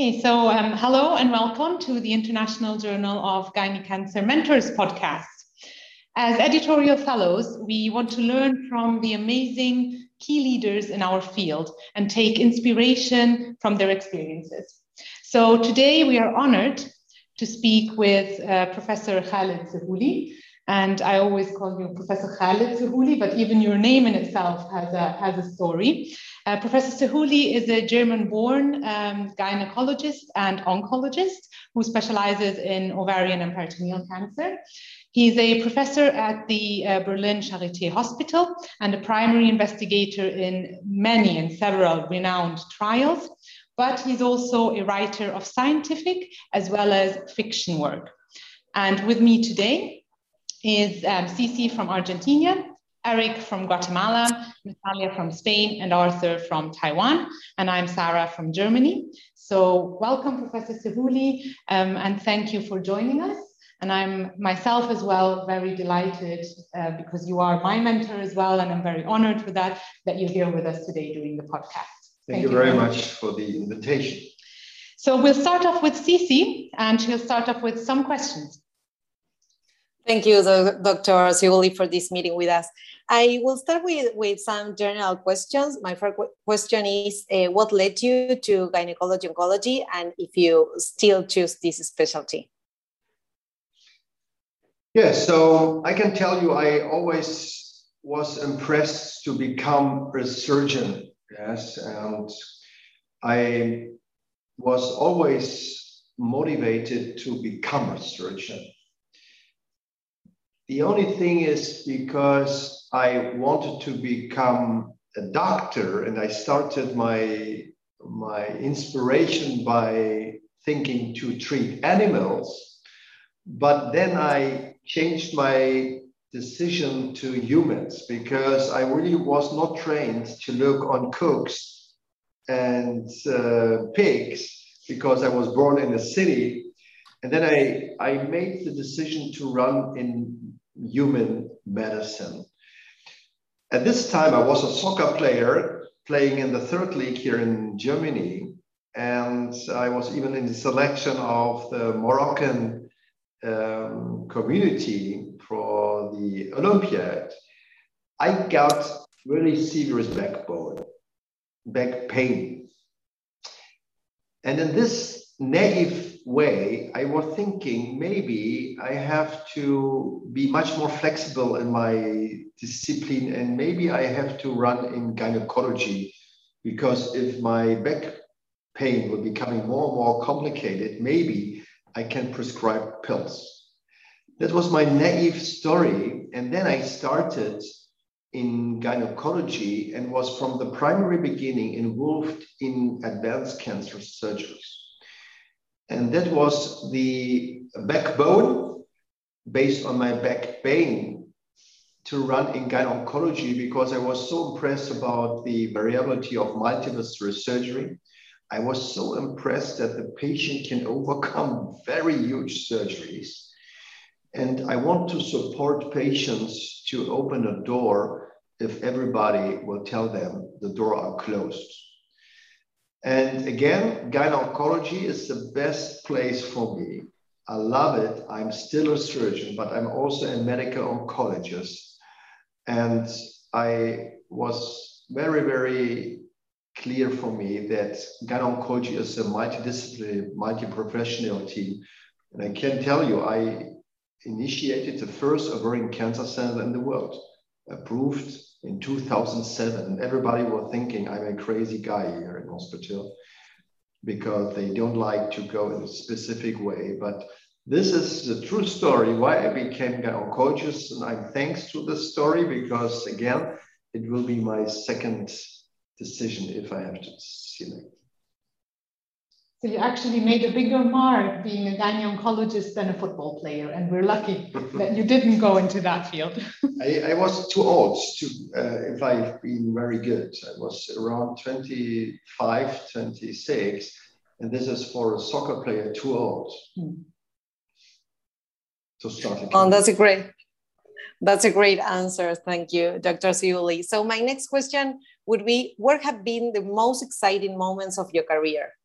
Okay, so um, hello and welcome to the International Journal of Gynae Cancer Mentors podcast. As editorial fellows, we want to learn from the amazing key leaders in our field and take inspiration from their experiences. So today we are honored to speak with uh, Professor Khaled Sehouli. And I always call you Professor Khaled Sehouli, but even your name in itself has a, has a story. Uh, Professor Sehouli is a German-born um, gynecologist and oncologist who specializes in ovarian and peritoneal cancer. He's a professor at the uh, Berlin Charité Hospital and a primary investigator in many and several renowned trials, but he's also a writer of scientific as well as fiction work. And with me today is um, Cici from Argentina, Eric from Guatemala, Natalia from Spain, and Arthur from Taiwan. And I'm Sarah from Germany. So welcome, Professor Sehouli, um, and thank you for joining us. And I'm myself as well very delighted uh, because you are my mentor as well, and I'm very honored for that, that you're here with us today doing the podcast. Thank, thank you, very much for the invitation. So we'll start off with Cici, and she'll start off with some questions. Thank you, Dr. Sehouli, for this meeting with us. I will start with, with some general questions. My first question is uh, what led you to gynecology oncology and if you still choose this specialty? Yes, yeah, so I can tell you I always was impressed to become a surgeon. Yes, and I was always motivated to become a surgeon. The only thing is because I wanted to become a doctor and I started my, my inspiration by thinking to treat animals, but then I changed my decision to humans because I really was not trained to look on cooks and uh, pigs because I was born in a city. And then I, I made the decision to run in human medicine. At this time, I was a soccer player playing in the third league here in Germany. And I was even in the selection of the Moroccan um, community for the Olympiad. I got really serious backbone, back pain. And in this naive way, I was thinking maybe I have to be much more flexible in my discipline and maybe I have to run in gynecology because if my back pain will becoming more and more complicated, maybe I can prescribe pills. That was my naive story. And then I started in gynecology and was from the primary beginning involved in advanced cancer surgeries. And that was the backbone based on my back pain to run in gynecology because I was so impressed about the variability of multiple surgery. I was so impressed that the patient can overcome very huge surgeries. And I want to support patients to open a door if everybody will tell them the door are closed. And again, gynecology is the best place for me. I love it. I'm still a surgeon, but I'm also a medical oncologist. And I was very, very clear for me that gynecology is a multidisciplinary, multi-professional team. And I can tell you, I initiated the first ovarian cancer center in the world, approved in 2007. Everybody was thinking I'm a crazy guy hospital because they don't like to go in a specific way. But this is the true story why I became an oncologist. And I'm thanks to this story because, again, it will be my second decision if I have to select. So you actually made a bigger mark being a gynae oncologist than a football player, and we're lucky that you didn't go into that field. I, I, was too old to, uh, if I've been very good. I was around 25, 26, and this is for a soccer player too old hmm. to start. Oh, that's a great, that's a great answer. Thank you, Dr. Sehouli. So my next question would be, what have been the most exciting moments of your career?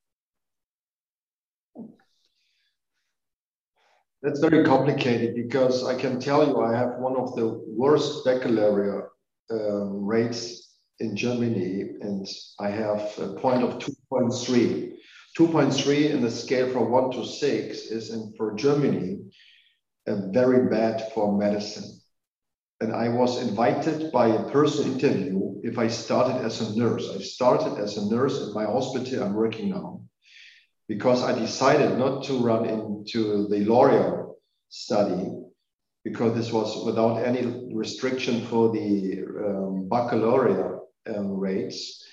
That's very complicated because I can tell you I have one of the worst baccalaureate um, rates in Germany, and I have a point of 2.3. 2.3 in the scale from 1 to 6 is in, for Germany uh, very bad for medicine. And I was invited by a personal interview if I started as a nurse. I started as a nurse in my hospital I'm working now because I decided not to run into the L'Oreal study because this was without any restriction for the um, baccalaureate um, rates.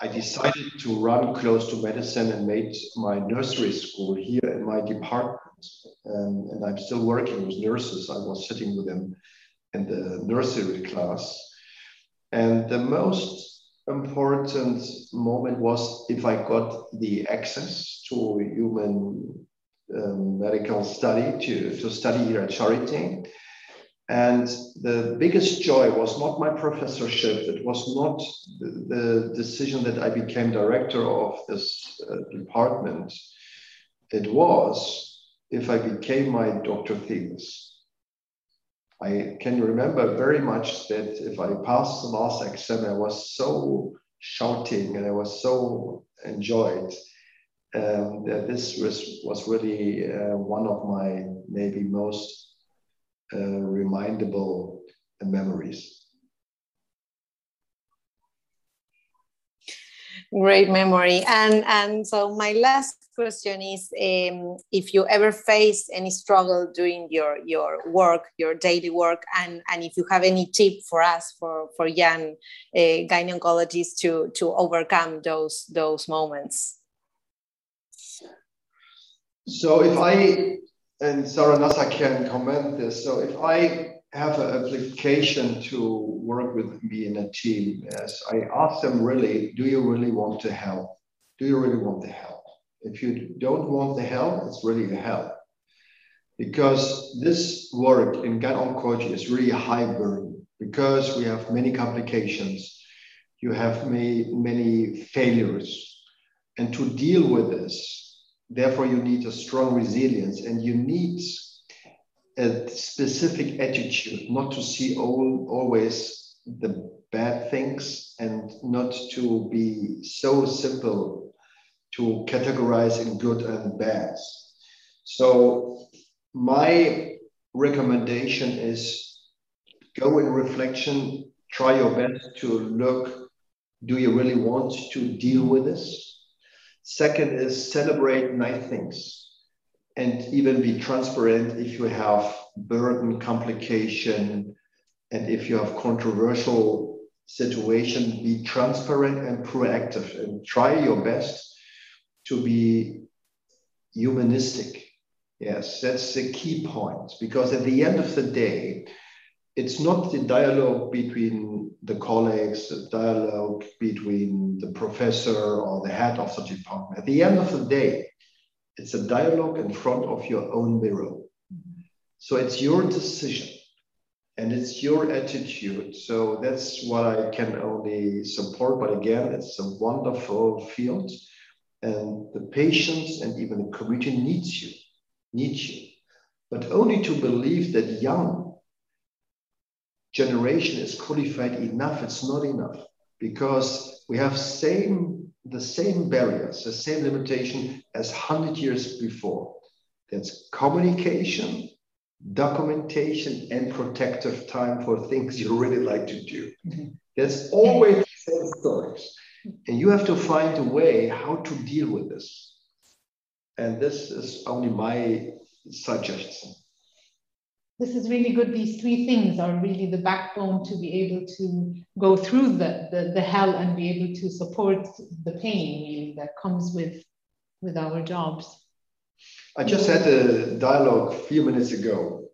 I decided to run close to medicine and made my nursery school here in my department. Um, and I'm still working with nurses. I was sitting with them in the nursery class. And the most important moment was if I got the access to human um, medical study to, to study here at Charité. And the biggest joy was not my professorship. It was not the, the decision that I became director of this uh, department. It was if I became my doctor thesis. I can remember very much that if I passed the last exam, I was so shouting and I was so enjoyed um, that this was, was really uh, one of my maybe most uh, remindable memories. Great memory. And, and so my last question is um, if you ever face any struggle during your, your work, your daily work, and, and if you have any tip for us, for, for young uh, gynecologists to, to overcome those, those moments. So if I, and Sarah Nasa can comment this, so if I have an application to work with me in a team, as I ask them really, do you really want to help? Do you really want the help? If you don't want the help, it's really a help. Because this work in gut oncology is really a high burden because we have many complications. You have many, many failures. And to deal with this, therefore, you need a strong resilience and you need a specific attitude, not to see all, always the bad things and not to be so simple to categorize in good and bad. So my recommendation is go in reflection, try your best to look, do you really want to deal with this? Second is celebrate nice things and even be transparent if you have burden, complication, and if you have controversial situation, be transparent and proactive and try your best to be humanistic. Yes, that's the key point because at the end of the day, it's not the dialogue between the colleagues, the dialogue between the professor or the head of the department. At the end of the day, it's a dialogue in front of your own mirror. So it's your decision and it's your attitude. So that's what I can only support. But again, it's a wonderful field. And the patients and even the community needs you, needs you. But only to believe that young generation is qualified enough, it's not enough because we have same the same barriers, the same limitation as 100 years before. That's communication, documentation, and protective time for things you really like to do. Mm-hmm. That's always the same stories. And you have to find a way how to deal with this. And this is only my suggestion this is really good. These three things are really the backbone to be able to go through the, the, the hell and be able to support the pain really that comes with, with our jobs. I just had a dialogue a few minutes ago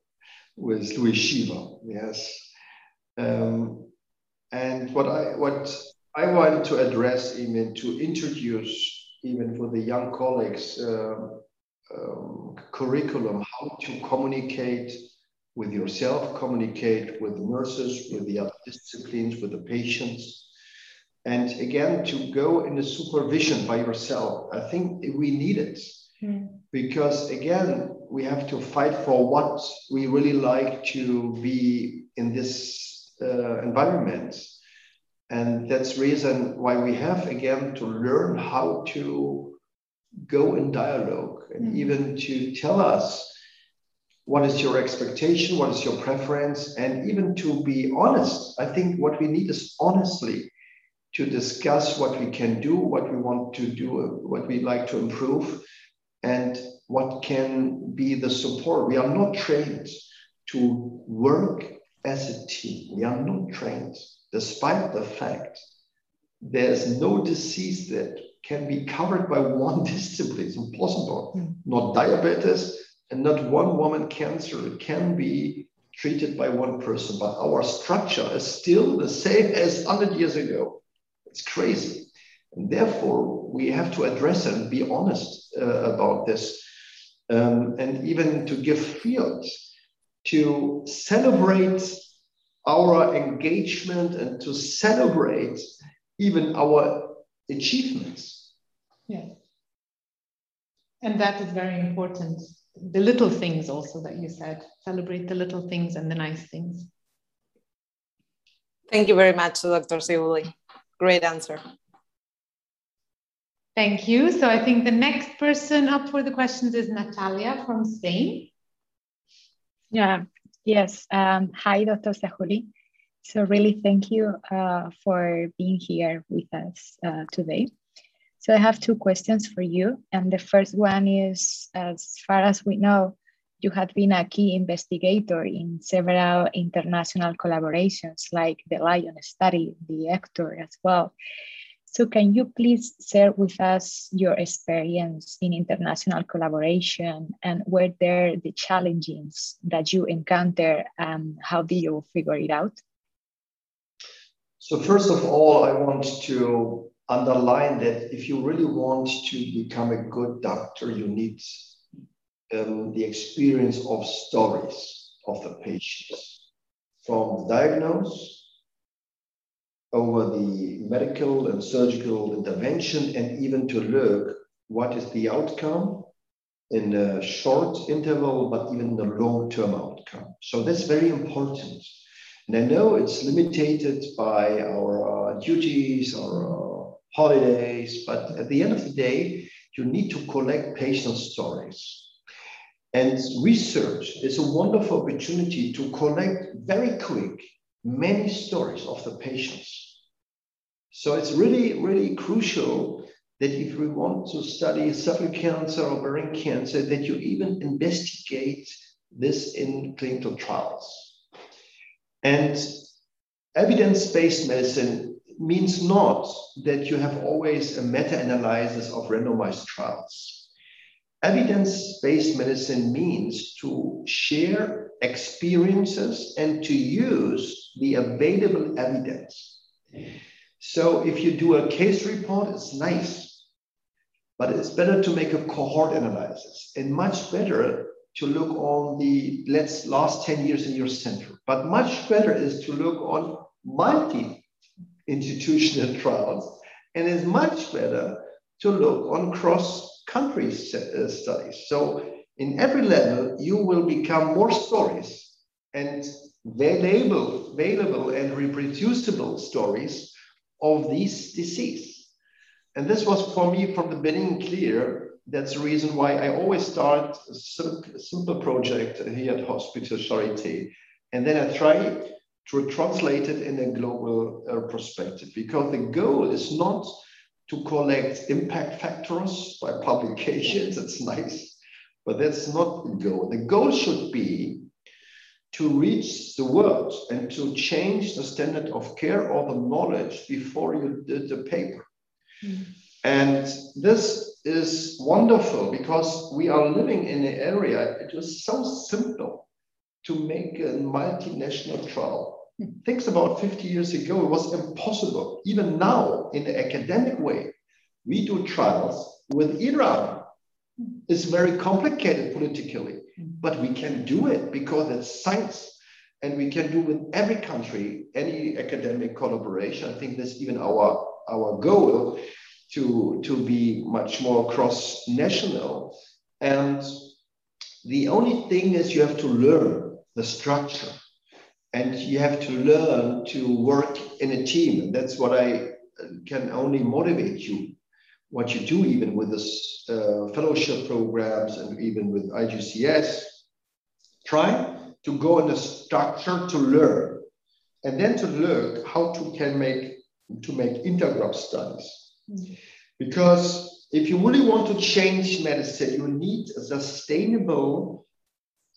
with Luis Chiva, yes. Um, and what I, what I want to address, even to introduce, even for the young colleagues, uh, um, curriculum, how to communicate with yourself, communicate with the nurses, with the other disciplines, with the patients. And again, to go in the supervision by yourself, I think we need it Mm. Because again, we have to fight for what we really like to be in this uh, environment. And that's reason why we have again to learn how to go in dialogue and mm. even to tell us what is your expectation, what is your preference, and even to be honest. I think what we need is honestly to discuss what we can do, what we want to do, what we like to improve, and what can be the support. We are not trained to work as a team. We are not trained, despite the fact there's no disease that can be covered by one discipline. It's impossible. Mm. Not diabetes and not one woman cancer. Can be treated by one person, but our structure is still the same as 100 years ago. It's crazy. And therefore, we have to address and be honest uh, about this. Um, and even to give field to celebrate our engagement and to celebrate even our achievements. Yeah. And that is very important. The little things also that you said, celebrate the little things and the nice things. Thank you very much, Dr. Sehouli. Great answer. Thank you. So I think the next person up for the questions is Natalia from Spain. Yeah, yes. Um, hi, Dr. Sehouli. So really thank you uh, for being here with us uh, today. So I have two questions for you. And the first one is, as far as we know, you have been a key investigator in several international collaborations like the Lion study, the Hector as well. So can you please share with us your experience in international collaboration and were there the challenges that you encounter and how did you figure it out? So first of all, I want to underline that if you really want to become a good doctor, you need um, the experience of stories of the patients from the diagnosis over the medical and surgical intervention and even to look what is the outcome in a short interval, but even the long-term outcome. So that's very important. And I know it's limited by our uh, duties, our uh, holidays, but at the end of the day, you need to collect patient stories. And research is a wonderful opportunity to collect very quick many stories of the patients. So it's really, really crucial that if we want to study cervical cancer or ovarian cancer, that you even investigate this in clinical trials. And evidence-based medicine means not that you have always a meta-analysis of randomized trials. Evidence-based medicine means to share experiences and to use the available evidence. So if you do a case report, it's nice, but it's better to make a cohort analysis and much better to look on the let's last 10 years in your center. But much better is to look on multi institutional trials. And it's much better to look on cross country uh, studies. So in every level, you will become more stories and available, available and reproducible stories of this disease. And this was for me from the beginning clear. That's the reason why I always start a simple project here at Hospital Charité. And then I try to translate it in a global uh, perspective because the goal is not to collect impact factors by publications. It's nice, but that's not the goal. The goal should be to reach the world and to change the standard of care or the knowledge before you did the paper. Mm. And this is wonderful because we are living in an area, it was so simple to make a multinational trial. Things about 50 years ago, it was impossible. Even now, in the academic way, we do trials with Iran. It's very complicated politically but we can do it because it's science and we can do with every country any academic collaboration i think that's even our our goal to, to be much more cross national. And the only thing is you have to learn the structure and you have to learn to work in a team. And that's what I can only motivate you. What you do, even with this uh, fellowship programs and even with IGCS, try to go in a structure to learn, and then to look how to can make to make intergroup studies. Mm-hmm. Because if you really want to change medicine, you need a sustainable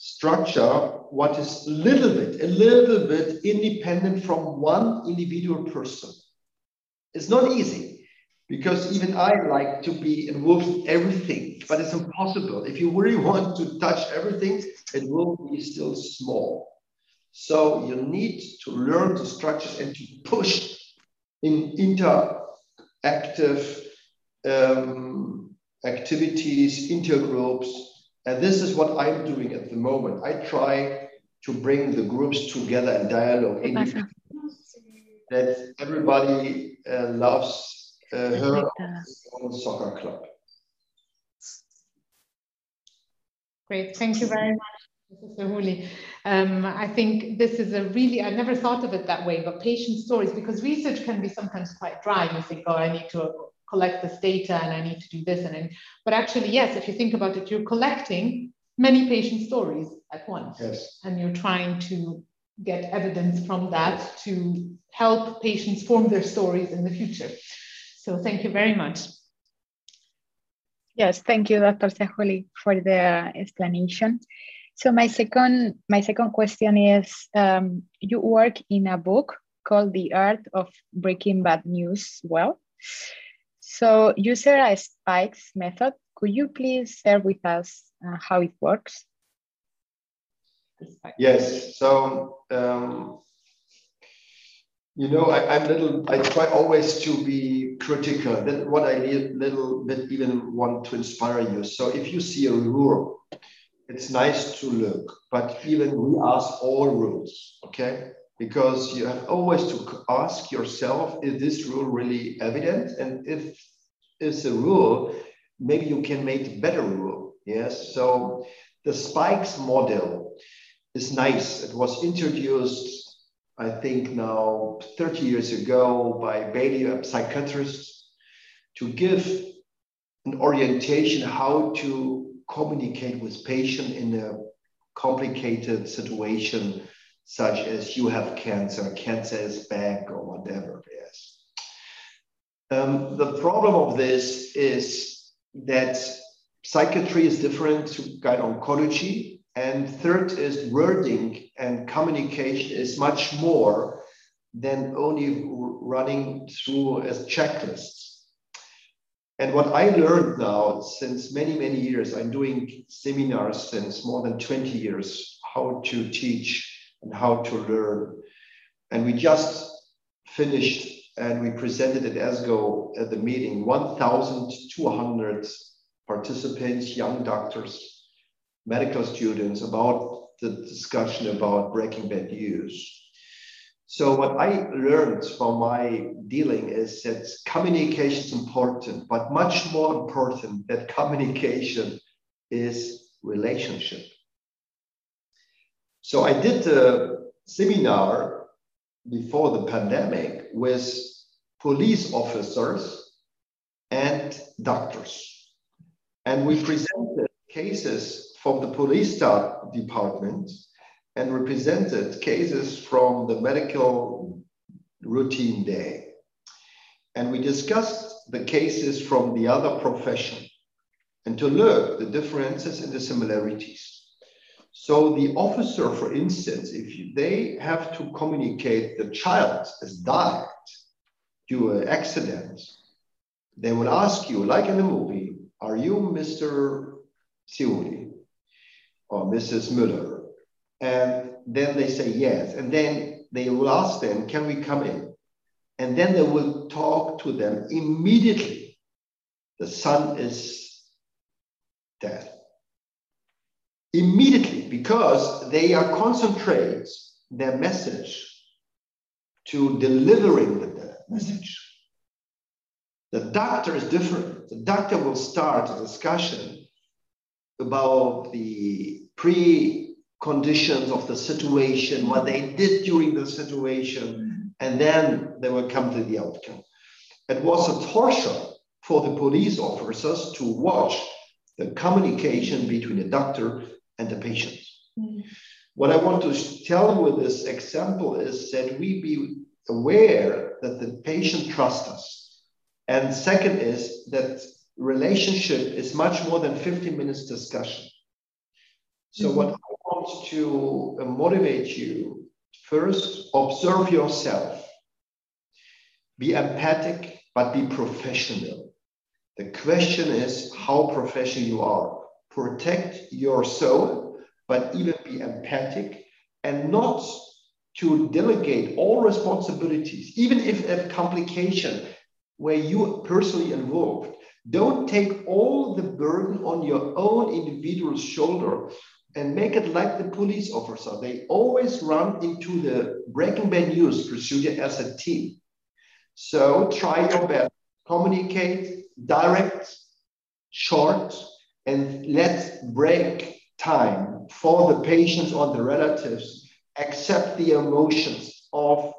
structure, what is little bit, a little bit independent from one individual person. It's not easy because even I like to be involved in everything, but it's impossible. If you really want to touch everything, it will be still small. So you need to learn the structures and to push in interactive um, activities, intergroups. And this is what I'm doing at the moment. I try to bring the groups together in dialogue. that everybody uh, loves uh, her soccer club. Great, thank you very much. Mr. Huli. Um, I think this is a really, I never thought of it that way, but patient stories, because research can be sometimes quite dry. You think, oh, I need to collect this data and I need to do this. And then, but actually, yes, if you think about it, you're collecting many patient stories at once. Yes. And you're trying to get evidence from that to help patients form their stories in the future. So thank you very much. Yes, thank you, Dr. Sehouli, for the explanation. So my second my second question is um, you work in a book called The Art of Breaking Bad News Well. So user spikes method. Could you please share with us uh, how it works? Yes. So um, you know, I, am little. I try always to be critical. That what I little bit even want to inspire you. So if you see a rule it's nice to look, but even we ask all rules, okay? Because you have always to ask yourself, is this rule really evident? And if it's a rule, maybe you can make better rule, yes? So the spikes model is nice. It was introduced, I think now 30 years ago by Baile, a psychiatrist, to give an orientation how to communicate with patient in a complicated situation, such as you have cancer, cancer is back, or whatever is. Um, the problem of this is that psychiatry is different to gyn oncology. And third is wording and communication is much more than only running through as checklists. And what I learned now since many, many years, I'm doing seminars since more than 20 years, how to teach and how to learn. And we just finished and we presented at ESGO at the meeting 1,200 participants, young doctors, medical students about the discussion about breaking bad news. So what I learned from my dealing is that communication is important, but much more important that communication is relationship. So I did a seminar before the pandemic with police officers and doctors. And we presented cases from the police department and represented cases from the medical routine day. And we discussed the cases from the other profession and to look the differences and the similarities. So the officer, for instance, if they have to communicate the child has died due to an accident, they will ask you, like in the movie, are you Mr. Sehouli or Mrs. Müller? And then they say yes. And then they will ask them, can we come in? And then they will talk to them immediately. The son is dead. Immediately, because they are concentrate their message to delivering the message. The doctor is different. The doctor will start a discussion about the pre conditions of the situation, what they did during the situation, and then they will come to the outcome. It was a torture for the police officers to watch the communication between the doctor and the patient. Mm. What I want to tell you with this example is that we be aware that the patient trusts us. And second is that relationship is much more than 15 minutes discussion. So mm-hmm. what I want to uh, motivate you, first, observe yourself. Be empathic, but be professional. The question is how professional you are. Protect your soul, but even be empathic and not to delegate all responsibilities, even if a complication where you personally involved. Don't take all the burden on your own individual shoulder and make it like the police officer. They always run into the breaking bad news procedure as a team. So try your best, communicate, direct, short, and let's break time for the patients or the relatives accept the emotions of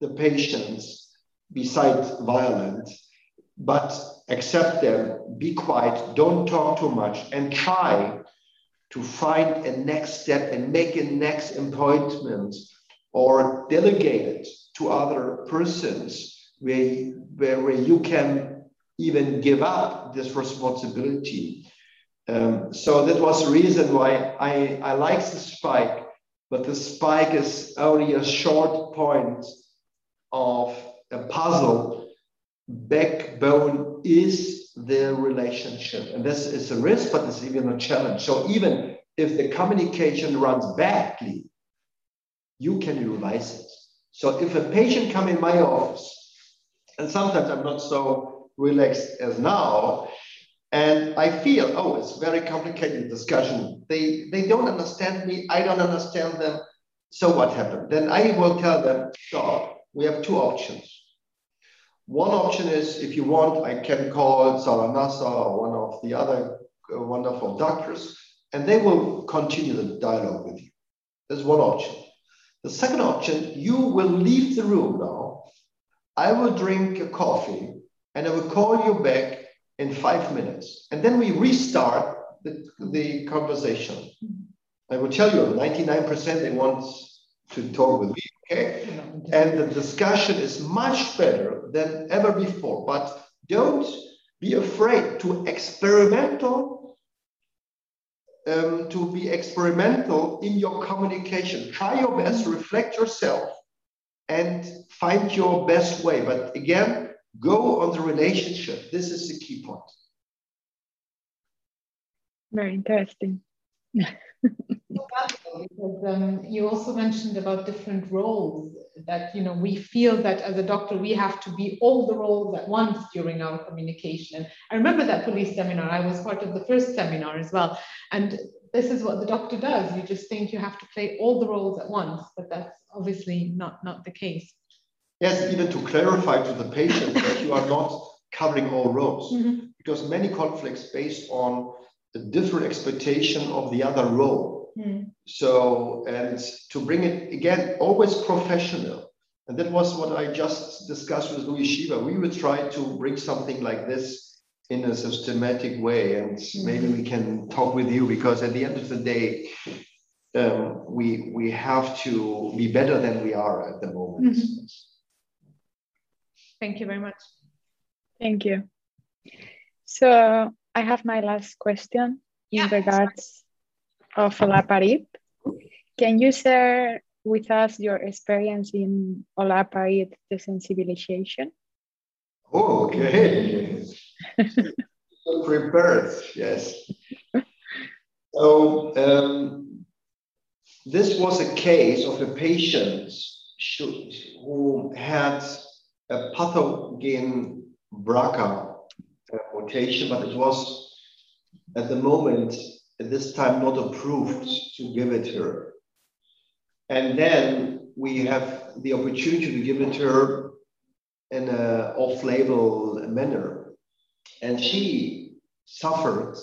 the patients besides violence, but accept them, be quiet, don't talk too much, and try to find a next step and make a next appointment or delegate it to other persons where, where, where you can even give up this responsibility. Um, so that was the reason why I, I like the spike but the spike is only a short point of a puzzle. Backbone is the relationship. And this is a risk, but it's even a challenge. So even if the communication runs badly, you can revise it. So if a patient come in my office, and sometimes I'm not so relaxed as now, and I feel, oh, it's very complicated discussion. They they don't understand me. I don't understand them. So what happened? Then I will tell them, stop. We have two options. One option is, if you want, I can call Sarah or one of the other uh, wonderful doctors, and they will continue the dialogue with you. There's one option. The second option, you will leave the room now. I will drink a coffee, and I will call you back in five minutes. And then we restart the, the conversation. I will tell you, 99% they want to talk with me, okay? And the discussion is much better than ever before. But don't be afraid to experimental, um, to be experimental in your communication. Try your best, reflect yourself, and find your best way. But again, Go on the relationship. This is the key point. Very interesting. because um, you also mentioned about different roles that you know we feel that as a doctor we have to be all the roles at once during our communication i remember that police seminar i was part of the first seminar as well and this is what the doctor does you just think you have to play all the roles at once but that's obviously not not the case Yes, even to clarify to the patient that you are not covering all roles, mm-hmm. because many conflicts based on a different expectation of the other role. Mm. So, and to bring it again, always professional. And that was what I just discussed with Luis Chiva. We would try to bring something like this in a systematic way. And mm-hmm. maybe we can talk with you because at the end of the day, um, we we have to be better than we are at the moment. Mm-hmm. Thank you very much. Thank you. So I have my last question in yeah, regards sorry. of olaparib. Can you share with us your experience in olaparib desensibilization? Oh, okay. prepared, yes. So um, this was a case of a patient who had a pathogen BRCA mutation, but it was at the moment, at this time, not approved to give it her. And then we have the opportunity to give it her in an off-label manner. and she suffered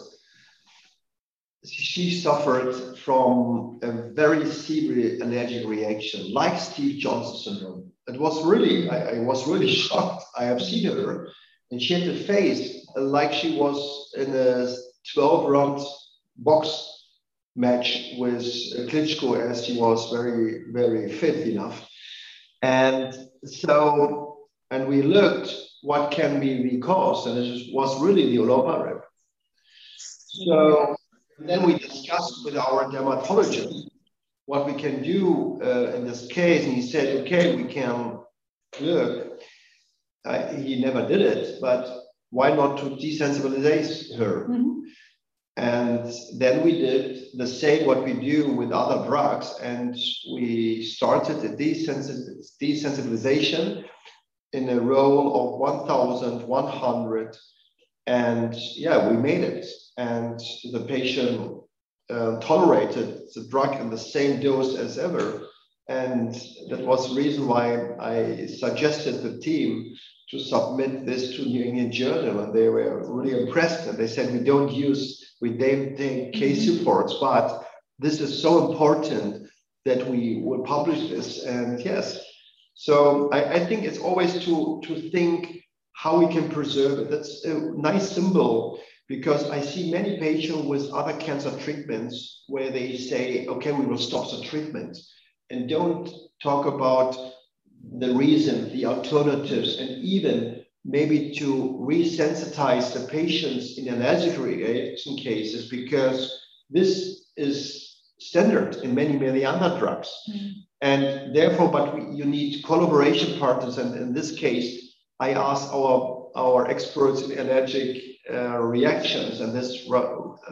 she suffered from a very severe allergic reaction, like Steve Johnson syndrome. It was really, I, I was really shocked. I have seen her, and she had a face like she was in a 12 round box match with Klitschko, as she was very, very fit enough. And so, and we looked what can be the cause, and it was really the olaparib. So then we discussed with our dermatologist what we can do uh, in this case. And he said, okay, we can look. Uh, he never did it, but why not to desensitize her? Mm-hmm. And then we did the same what we do with other drugs, and we started a desensitization in a roll of 1,100. And yeah, we made it and the patient uh, tolerated the drug in the same dose as ever. And that was the reason why I suggested the team to submit this to New England Journal, and they were really impressed. And they said, "We don't use, we don't take case reports, but this is so important that we will publish this." And yes, so I, I think it's always to to think how we can preserve it. That's a nice symbol because I see many patients with other cancer treatments where they say, okay, we will stop the treatment and don't talk about the reason, the alternatives, and even maybe to resensitize the patients in allergic reaction cases because this is standard in many, many other drugs. Mm. And therefore, but we, you need collaboration partners. And in this case, I asked our, our experts in allergic uh, reactions, and this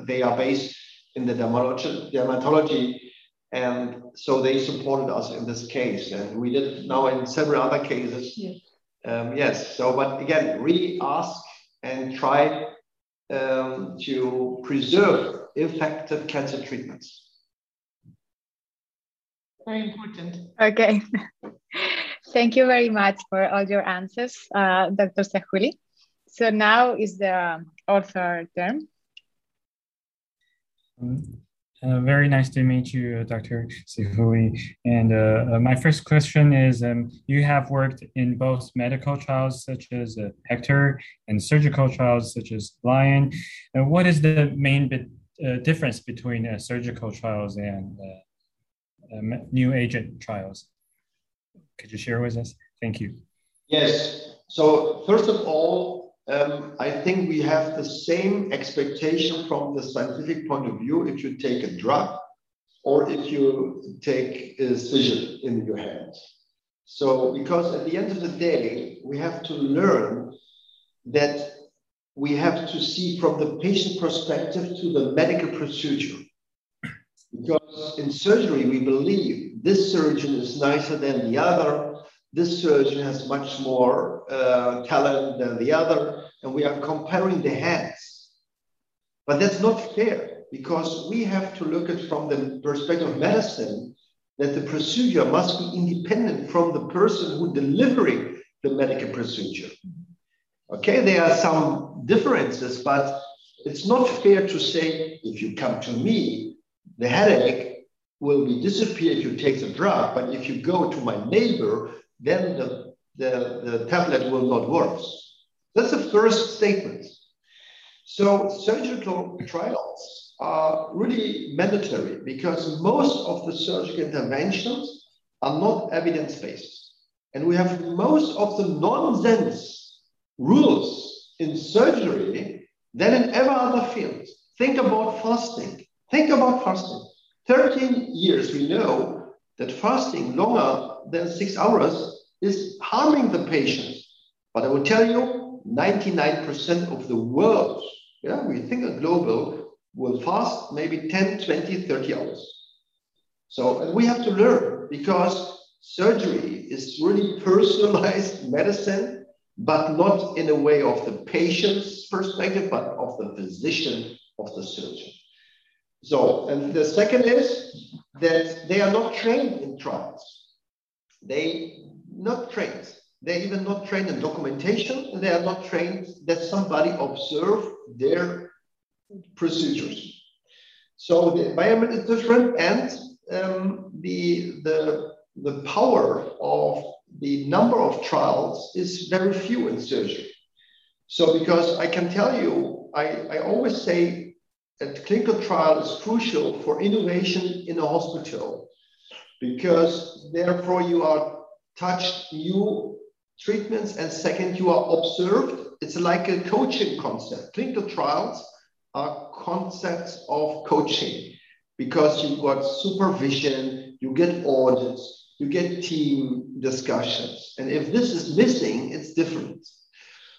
they are based in the dermatology, dermatology, and so they supported us in this case, and we did now in several other cases. Yeah. Um, yes. So, but again, really ask and try um, to preserve effective cancer treatments. Very important. Okay. Thank you very much for all your answers, uh, Dr. Sehouli. So now is the author term. Um, uh, very nice to meet you, uh, Dr. Sehouli. And uh, uh, my first question is, um, you have worked in both medical trials such as uh, Hector and surgical trials such as Lion. what is the main bit, difference between surgical trials and new agent trials? Could you share with us? Thank you. Yes. So first of all, um, I think we have the same expectation from the scientific point of view if you take a drug or if you take a decision in your hands. So, because at the end of the day, we have to learn that we have to see from the patient perspective to the medical procedure. Because in surgery, we believe this surgeon is nicer than the other, this surgeon has much more uh, talent than the other, and we are comparing the hands. But that's not fair because we have to look at from the perspective of medicine that the procedure must be independent from the person who delivering the medical procedure. Okay, there are some differences, but it's not fair to say if you come to me, the headache will be disappear if you take the drug, but if you go to my neighbor, then the, the, the tablet will not work. That's the first statement. So surgical trials are really mandatory because most of the surgical interventions are not evidence-based. And we have most of the nonsense rules in surgery than in every other field. Think about fasting. Think about fasting. 13 years we know that fasting longer than six hours is harming the patient. But I will tell you, 99% of the world, yeah, we think a global, will fast maybe 10, 20, 30 hours. So and we have to learn because surgery is really personalized medicine, but not in a way of the patient's perspective, but of the physician, of the surgeon. So, and the second is that they are not trained in trials. They not trained. They're even not trained in documentation, they are not trained that somebody observe their procedures. So the environment is different, and um, the, the, the power of the number of trials is very few in surgery. So because I can tell you, I, I always say that clinical trial is crucial for innovation in a hospital because therefore you are touched new treatments and second you are observed. It's like a coaching concept. Clinical trials are concepts of coaching because you've got supervision, you get audits, you get team discussions. And if this is missing, it's different.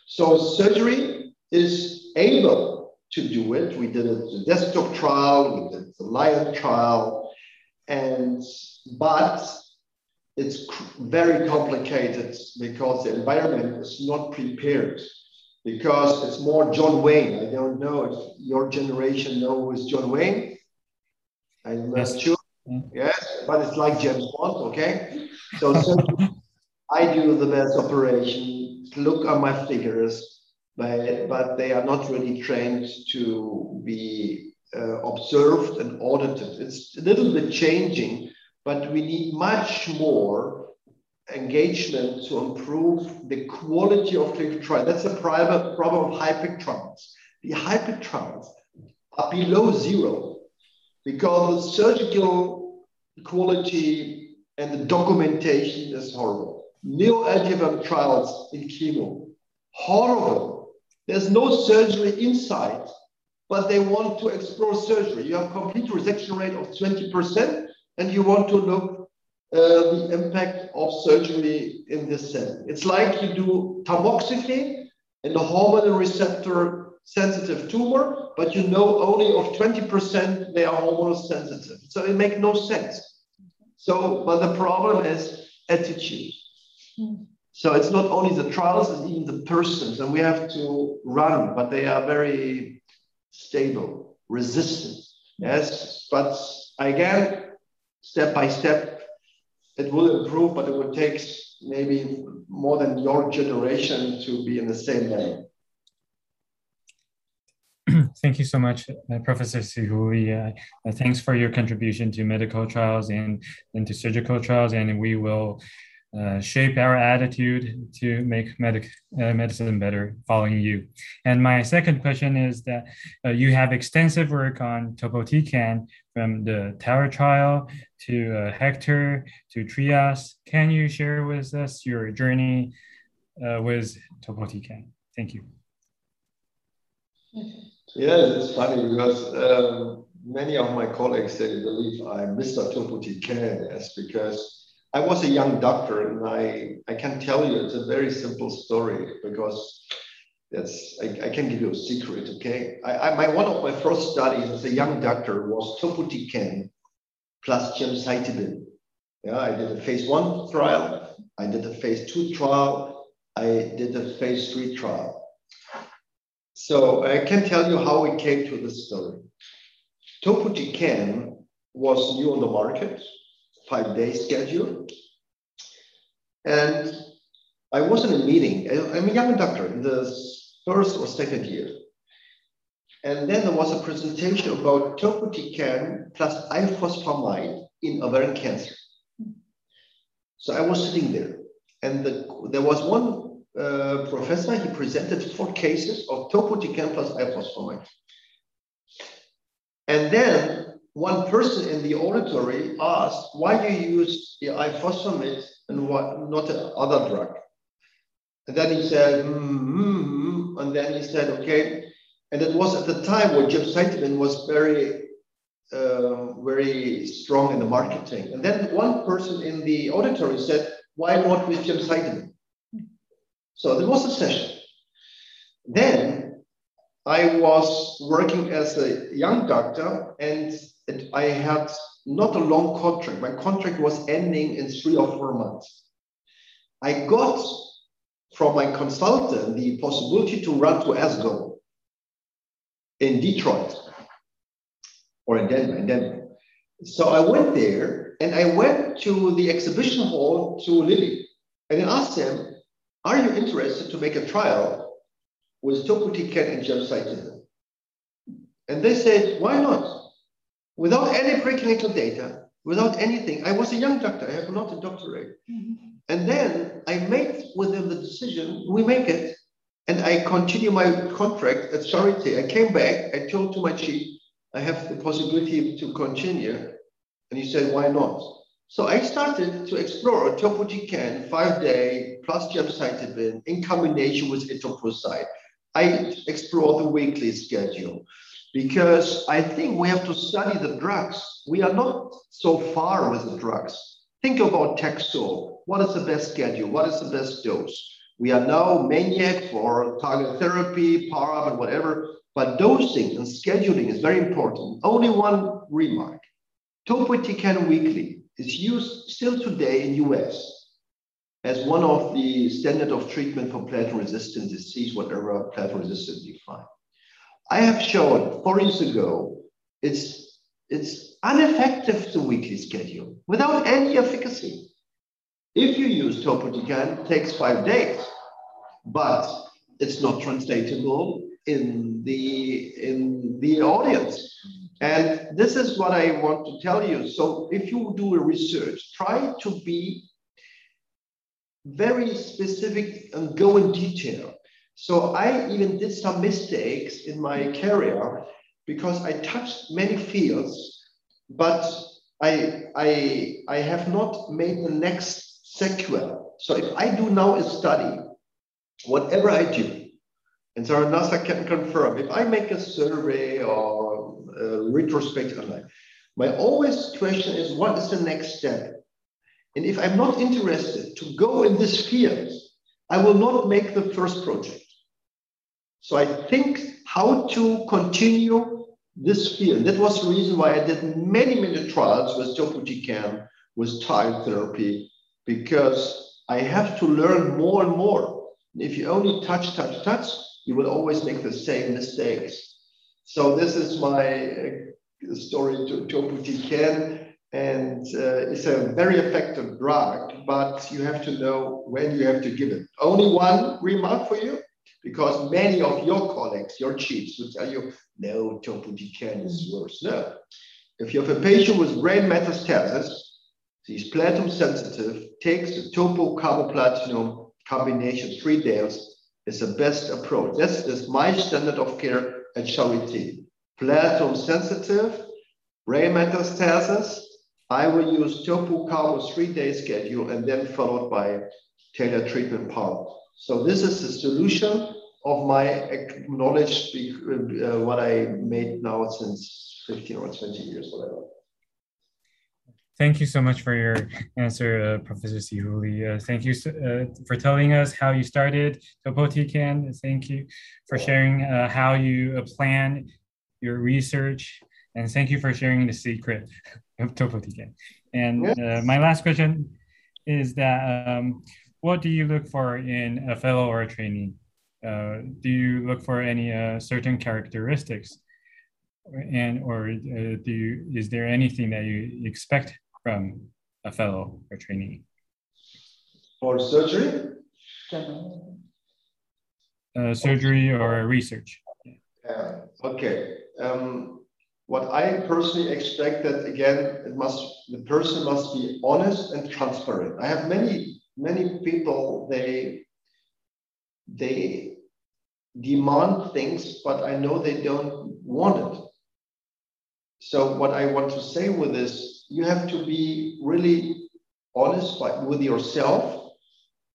So surgery is able to do it. We did the desktop trial, we did the lion trial, and but it's very complicated because the environment is not prepared because it's more John Wayne. I don't know if your generation knows John Wayne. I'm not yes. sure. Yes, but it's like James Bond, okay? So, so I do the best operation, look at my figures, but, but they are not really trained to be uh, observed and audited. It's a little bit changing, but we need much more engagement to improve the quality of clinical trial. That's a private problem of HIPEC trials. The HIPEC trials are below zero because the surgical quality and the documentation is horrible. Neoadjuvant trials in chemo, horrible. There's no surgery inside, but they want to explore surgery. You have complete resection rate of 20%, and you want to look uh, the impact of surgery in this setting. It's like you do tamoxifen in a hormone receptor sensitive tumor, but you know only of 20% they are hormone sensitive. So it makes no sense. So, but the problem is attitude. So it's not only the trials, it's even the persons, and we have to run, but they are very stable, resistant. Yes, but again, step by step, it will improve, but it will take maybe more than your generation to be in the same level. Thank you so much, uh, Professor Sehouli. Uh, uh, thanks for your contribution to medical trials and, and to surgical trials, and we will uh, shape our attitude to make medic, uh, medicine better following you. And my second question is that uh, you have extensive work on topotecan from the Tower trial to uh, Hector to Trias. Can you share with us your journey uh, with topotecan? Thank you. Yeah, it's funny because um, many of my colleagues they believe I'm Mr. Topotecan, yes, because I was a young doctor, and I, I can tell you it's a very simple story because that's I, I can give you a secret, okay? I, I, my one of my first studies as a young doctor was topotecan plus gemcitabine. Yeah, I did a phase one trial, I did a phase two trial, I did a phase three trial. So I can tell you how we came to this story. Topotecan was new on the market five day schedule. And I was in a meeting. I'm a young doctor in the first or second year. And then there was a presentation about topotecan plus ifosfamide in ovarian cancer. So I was sitting there, and the, there was one uh, professor, he presented four cases of topotecan plus ifosfamide. And then one person in the auditory asked, why do you use the ifosfamide and what, not other drug? And then he said, mm-hmm. and then he said, okay. And it was at the time where gemcitabine was very, uh, very strong in the marketing. And then one person in the auditory said, why not with gemcitabine? So there was a session. Then I was working as a young doctor and I had not a long contract. My contract was ending in three or four months. I got from my consultant the possibility to run to ASCO in Detroit or in Denver, in Denver. So I went there and I went to the exhibition hall to Lilly and I asked him, are you interested to make a trial with topotecan and gemcitabine? And they said, why not? Without any preclinical data, without anything. I was a young doctor, I have not a doctorate. Mm-hmm. And then I made with them the decision, we make it. And I continue my contract at Charité. I came back, I told to my chief, I have the possibility to continue. And he said, why not? So I started to explore topotecan, five day plus gemcitabine in combination with etoposide. I explore the weekly schedule because I think we have to study the drugs. We are not so far with the drugs. Think about Taxol. What is the best schedule? What is the best dose? We are now maniac for target therapy, PARP, and whatever, but dosing and scheduling is very important. Only one remark. Topotecan weekly is used still today in US as one of the standard of treatment for platinum-resistant disease, whatever platinum-resistant define. I have shown four years ago, it's, it's ineffective, the weekly schedule, without any efficacy. If you use topotecan, it takes five days, but it's not translatable in the, in the audience. And this is what I want to tell you. So if you do a research, try to be very specific and go in detail. So I even did some mistakes in my career because I touched many fields, but I, I, I have not made the next sequel. So if I do now a study, whatever I do, and so NASA can confirm, if I make a survey or a retrospective, my always question is, what is the next step? And if I'm not interested to go in this field, I will not make the first project. So I think how to continue this field. That was the reason why I did many, many trials with topotecan, with tile therapy, because I have to learn more and more. And If you only touch, touch, touch, you will always make the same mistakes. So this is my uh, story to topotecan, and uh, it's a very effective drug, but you have to know when you have to give it. Only one remark for you because many of your colleagues, your chiefs, will tell you, no, topotecan is worse. No. If you have a patient with brain metastasis, he's platinum sensitive, takes the topo carboplatinum combination three days is the best approach. This is my standard of care at Charité. Platinum sensitive, brain metastasis, I will use topo carbo three day schedule and then followed by tailored treatment part. So this is the solution of my knowledge, uh, what I made now since 15 or 20 years, whatever. Thank you so much for your answer, uh, Professor Sehouli. Uh, thank you uh, for telling us how you started Topotecan. Thank you for sharing uh, how you uh, plan your research. And thank you for sharing the secret of Topotecan. And uh, my last question is that um, what do you look for in a fellow or a trainee? Uh, do you look for any uh, certain characteristics, and or uh, do you is there anything that you expect from a fellow or trainee? For surgery. Uh, surgery or research. Yeah. Okay. Um, what I personally expect that again, it must the person must be honest and transparent. I have many many people they they demand things, but I know they don't want it. So what I want to say with this, you have to be really honest by, with yourself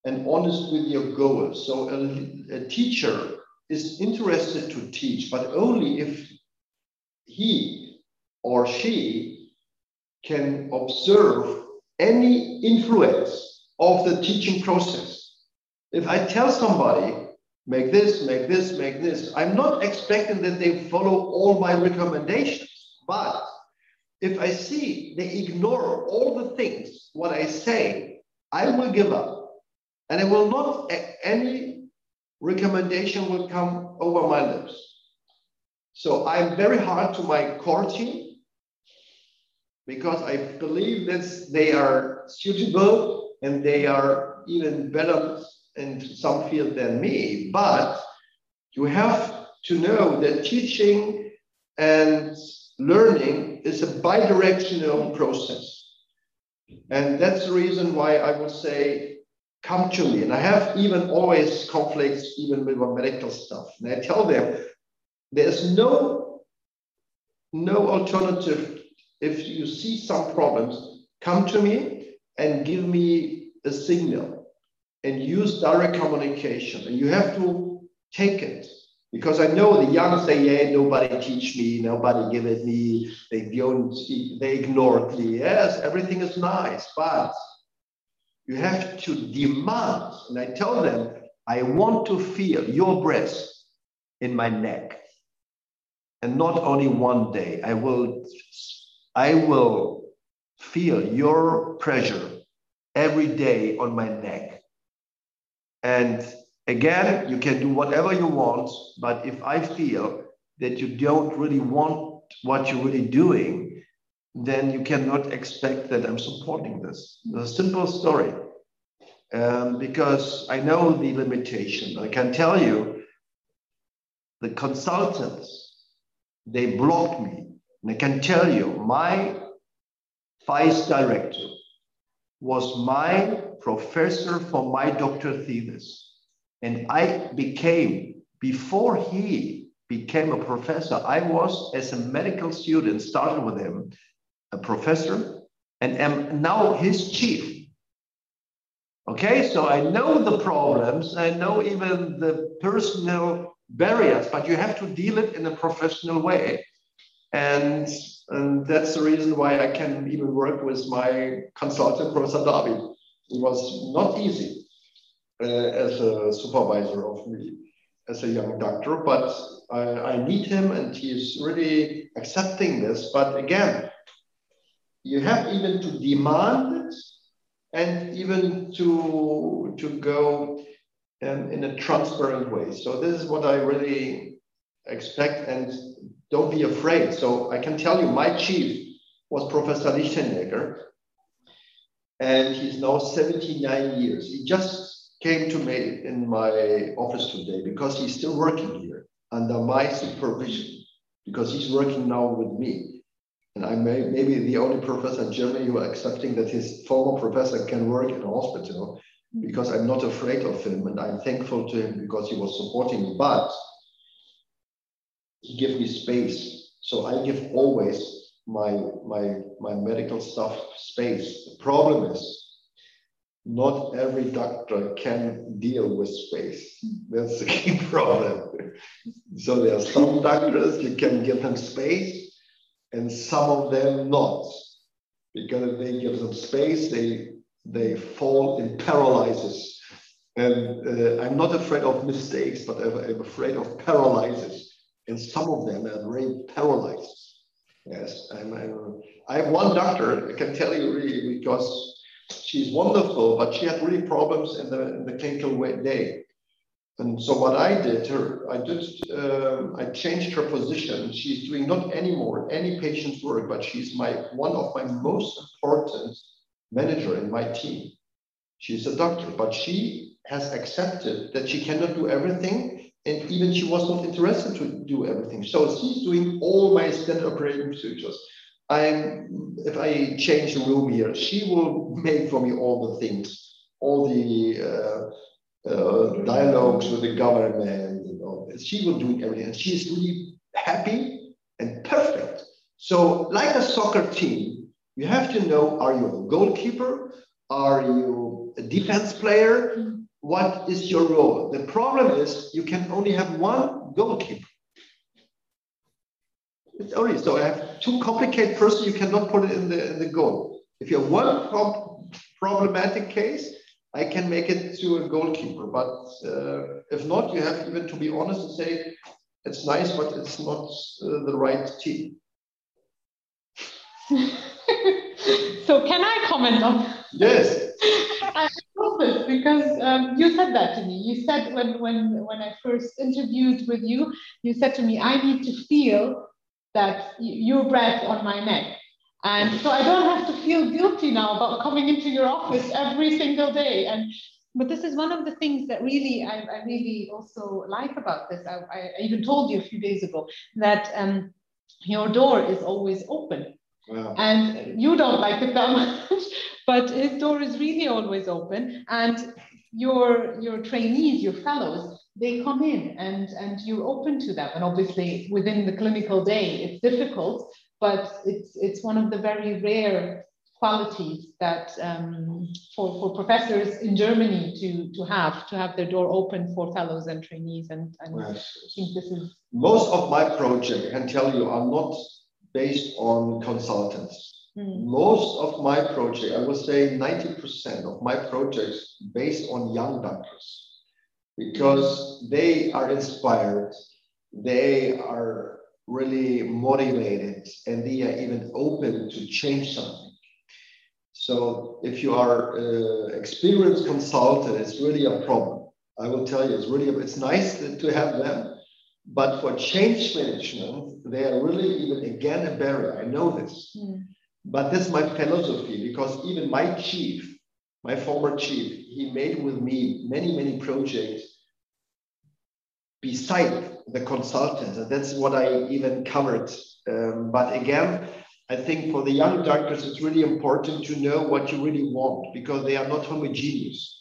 and honest with your goals. So a, a teacher is interested to teach, but only if he or she can observe any influence of the teaching process. If I tell somebody, make this, make this, make this, I'm not expecting that they follow all my recommendations. But if I see they ignore all the things, what I say, I will give up. And I will not, any recommendation will come over my lips. So I'm very hard to my core team because I believe that they are suitable and they are even better in some field than me, but you have to know that teaching and learning is a bidirectional process. And that's the reason why I would say, come to me. And I have even always conflicts, even with my medical stuff. And I tell them, there's no, no alternative. If you see some problems, come to me and give me a signal and use direct communication. And you have to take it because I know the young say, yeah, nobody teach me, nobody give it me, they don't, they ignored me. Yes, everything is nice, but you have to demand. And I tell them, I want to feel your breath in my neck. And not only one day, I will, I will feel your pressure every day on my neck. And Again, you can do whatever you want, but if I feel that you don't really want what you're really doing, then you cannot expect that I'm supporting this. It's a simple story. Um, because I know the limitation. I can tell you the consultants, they blocked me. And I can tell you, my vice director was my professor for my doctor thesis. And I became, before he became a professor, I was, as a medical student, started with him, a professor, and am now his chief. Okay, so I know the problems, I know even the personal barriers, but you have to deal it in a professional way. And, and that's the reason why I can even work with my consultant, Professor Darby. It was not easy uh, as a supervisor of me as a young doctor, but I, I need him and he is really accepting this. But again, you have even to demand it and even to, to go um, in a transparent way. So this is what I really expect and don't be afraid. So I can tell you my chief was Professor Lichtenegger and he's now 79 years. He just came to me in my office today because he's still working here under my supervision because he's working now with me. And I may maybe the only professor in Germany who are accepting that his former professor can work in a hospital because I'm not afraid of him and I'm thankful to him because he was supporting me. But he gave me space. So I give always my my my medical staff space. The problem is not every doctor can deal with space. Mm-hmm. That's the key problem. so there are some doctors you can give them space, and some of them not, because if they give them space, they they fall in paralysis. And uh, I'm not afraid of mistakes, but I'm, afraid of paralysis. And some of them are very paralyzed. Yes, I'm, I'm, I have one doctor, I can tell you really, because she's wonderful, but she had really problems in the, in the clinical day. And so what I did, her, I did, um, I changed her position. She's doing not anymore any patient's work, but she's my one of my most important manager in my team. She's a doctor, but she has accepted that she cannot do everything, and even she was not interested to do everything. So she's doing all my standard operating procedures. I'm, if I change the room here, she will make for me all the things, all the uh, uh, dialogues with the government and all. She will do everything. And she's really happy and perfect. So, like a soccer team, you have to know are you a goalkeeper? Are you a defense player? What is your role? The problem is you can only have one goalkeeper. It's only so I have two complicated person, you cannot put it in the in the goal. If you have one prob problematic case, I can make it to a goalkeeper. But uh, if not, you have even to be honest and say it's nice, but it's not uh, the right team. so can I comment on? Yes. I love this because um, you said that to me. You said when when when I first interviewed with you, you said to me, I need to feel that your breath on my neck. And so I don't have to feel guilty now about coming into your office every single day. And but this is one of the things that really I, I really also like about this. I, I, even told you a few days ago that um, your door is always open. Wow. And you don't like it that much, but his door is really always open. And your your trainees, your fellows, they come in and and you're open to them. And obviously within the clinical day, it's difficult, but it's it's one of the very rare qualities that um, for, for professors in Germany to, to have, to have their door open for fellows and trainees. And, and. I think this is. Most of my project, I can tell you, are not based on consultants. Mm. Most of my project, I would say 90% of my projects based on young doctors because they are inspired, they are really motivated, and they are even open to change something. So if you are an experienced consultant, it's really a problem. I will tell you, it's really it's nice to have them, but for change management, they are really even again a barrier. I know this, mm. but that's my philosophy because even my chief, my former chief, he made with me many many projects beside the consultants, and that's what I even covered. Um, but again, I think for the young doctors, it's really important to know what you really want because they are not homogeneous.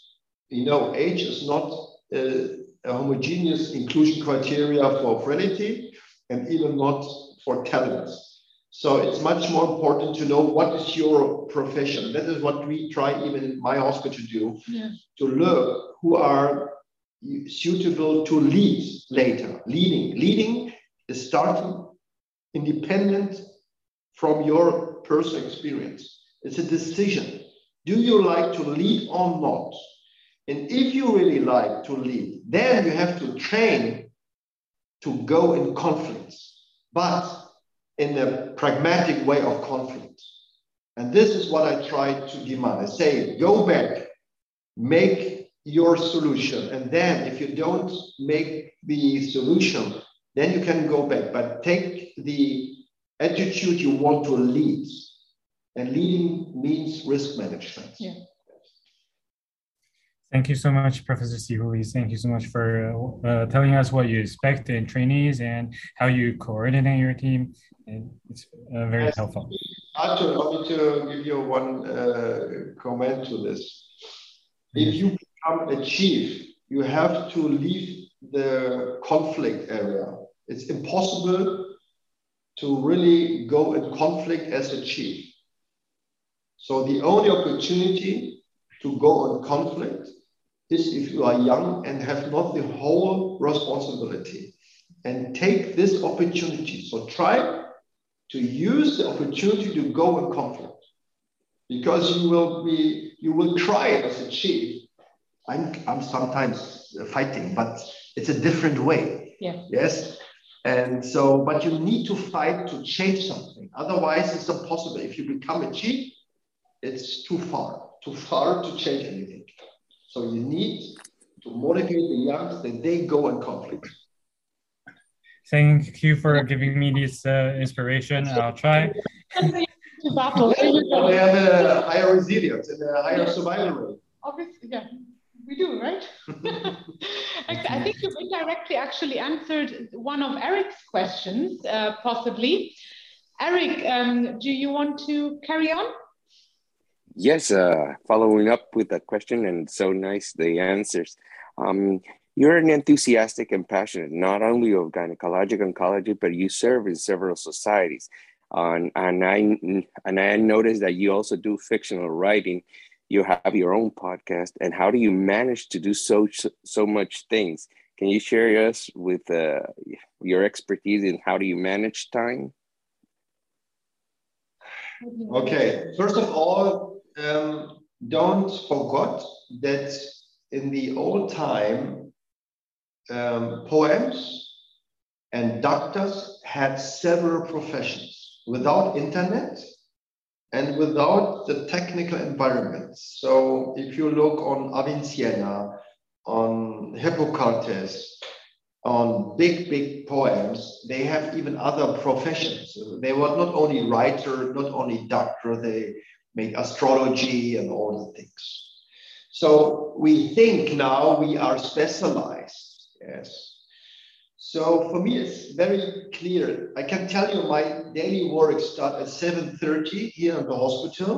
You know, age is not uh, a homogeneous inclusion criteria for frailty and even not for talents. So it's much more important to know what is your profession. That is what we try even in my hospital to do, yeah. to look who are suitable to lead later. Leading, leading is starting independent from your personal experience. It's a decision. Do you like to lead or not? And if you really like to lead, then you have to train to go in conflicts, but in a pragmatic way of conflict. And this is what I try to demand. I say, go back, make your solution. And then if you don't make the solution, then you can go back, but take the attitude you want to lead. And leading means risk management. Yeah. Thank you so much, Professor Sehouli. Thank you so much for uh, telling us what you expect in trainees and how you coordinate your team. And it's uh, very yes. helpful. Arthur, I want to give you one uh, comment to this. If you become a chief, you have to leave the conflict area. It's impossible to really go in conflict as a chief. So the only opportunity to go on conflict is if you are young and have not the whole responsibility and take this opportunity. So try to use the opportunity to go in conflict because you will be, you will cry as a chief. I'm, I'm sometimes fighting, but it's a different way. Yeah. Yes. And so, but you need to fight to change something. Otherwise, it's impossible. If you become a chief, it's too far, too far to change anything. So you need to motivate the young that they go in conflict. Thank you for giving me this uh, inspiration. I'll try. they have a higher resilience and a higher survival rate. Obviously, yeah we do, right? I think you indirectly actually answered one of Eric's questions, uh, possibly. Eric, um, do you want to carry on? Yes, uh, following up with that question, and so nice the answers. Um, you're an enthusiastic and passionate not only of gynecologic oncology, but you serve in several societies. and I and I noticed that you also do fictional writing you have your own podcast and how do you manage to do so so much things can you share us with uh, your expertise in how do you manage time okay first of all um, don't forget that in the old time um, poems and doctors had several professions without internet and without the technical environment. So if you look on Avicenna, on Hippocrates, on big, big poems, they have even other professions. They were not only writer, not only doctor, they made astrology and all the things. So we think now we are specialized. Yes. So for me, it's very clear. I can tell you my daily work starts at 7.30 here in the hospital.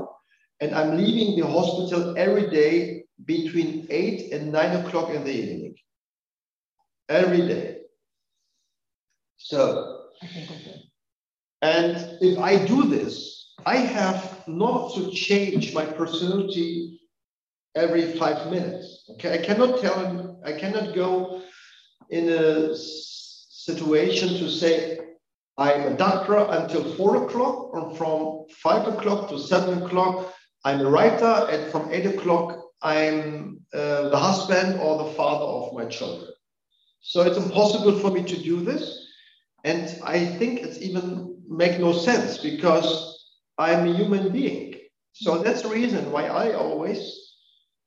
And I'm leaving the hospital every day between 8 and 9 o'clock in the evening. Every day. So, and if I do this, I have not to change my personality every five minutes. Okay, I cannot tell him, I cannot go in a situation to say, I'm a doctor until four o'clock, or from five o'clock to seven o'clock, I'm a writer, and from eight o'clock, I'm uh, the husband or the father of my children. So it's impossible for me to do this. And I think it's even make no sense because I'm a human being. So that's the reason why I always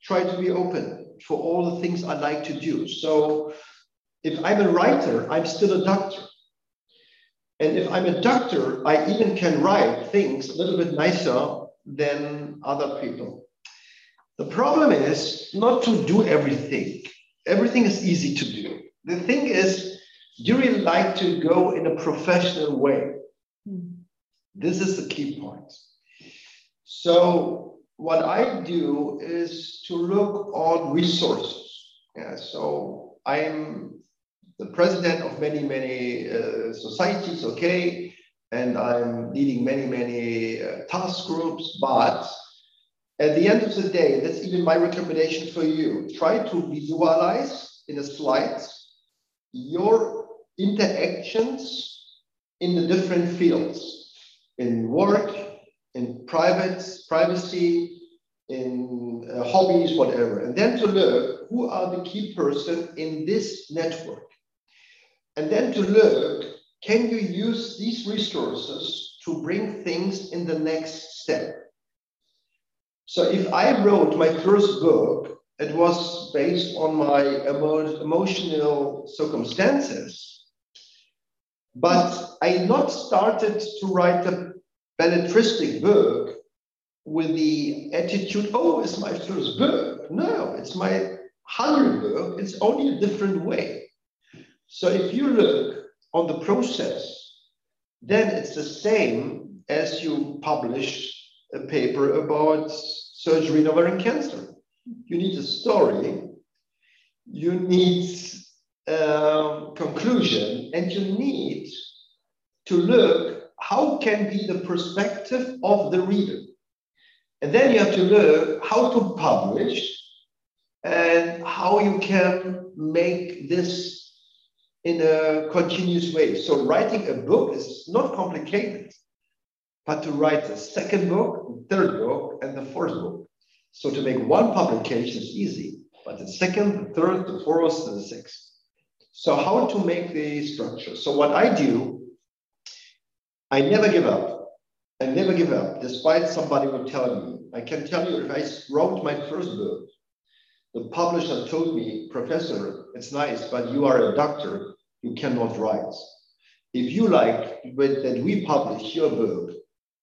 try to be open for all the things I like to do. So if I'm a writer, I'm still a doctor. And if I'm a doctor, I even can write things a little bit nicer than other people. The problem is not to do everything. Everything is easy to do. The thing is, you really like to go in a professional way. Mm. This is the key point. So what I do is to look on resources. Yeah, so I'm the president of many, many uh, societies, okay, and I'm leading many, many uh, task groups, but at the end of the day, that's even my recommendation for you. Try to visualize in a slide your interactions in the different fields, in work, in private privacy, in uh, hobbies, whatever, and then to look who are the key person in this network, and then to look can you use these resources to bring things in the next step. So if I wrote my first book, it was based on my emo emotional circumstances, but I not started to write a belletristic book with the attitude, oh, it's my first book. No, it's my hundred book. It's only a different way. So if you look on the process, then it's the same as you publish a paper about surgery in ovarian cancer. You need a story, you need a conclusion, and you need to look how can be the perspective of the reader. And then you have to learn how to publish and how you can make this in a continuous way. So writing a book is not complicated, but to write a second book, third book, and the fourth book. So to make one publication is easy, but the second, the third, the fourth, and the sixth. So how to make the structure? So what I do I never give up. I never give up, despite somebody will tell me. I can tell you if I wrote my first book, the publisher told me, Professor, it's nice, but you are a doctor, you cannot write. If you like that we publish your book,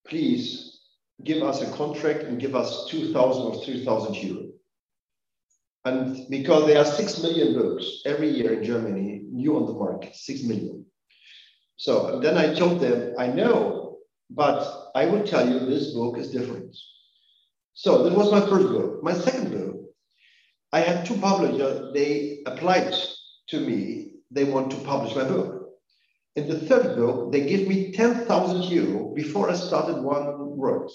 please give us a contract and give us 2,000 or 3,000 euro. And because there are 6 million books every year in Germany, new on the market, 6 million. So then I told them, I know, but I will tell you this book is different. So that was my first book. My second book, I had two publishers, they applied to me, they want to publish my book. In the third book, they give me 10,000 euro before I started one word.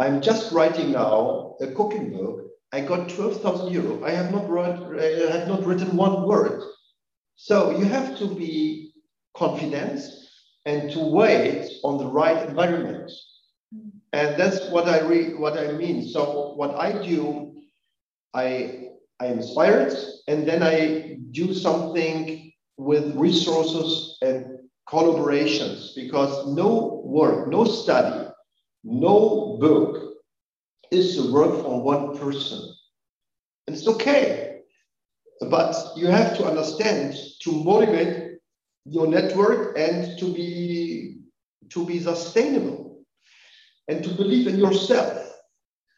I'm just writing now a cooking book. I got 12,000 euro. I have not wrote, I have not written one word. So you have to be confidence and to wait on the right environment. And that's what I re- what I mean. So what I do, I I inspire it, and then I do something with resources and collaborations because no work, no study, no book is the work for one person. And it's okay. But you have to understand to motivate your network and to be to be sustainable and to believe in yourself.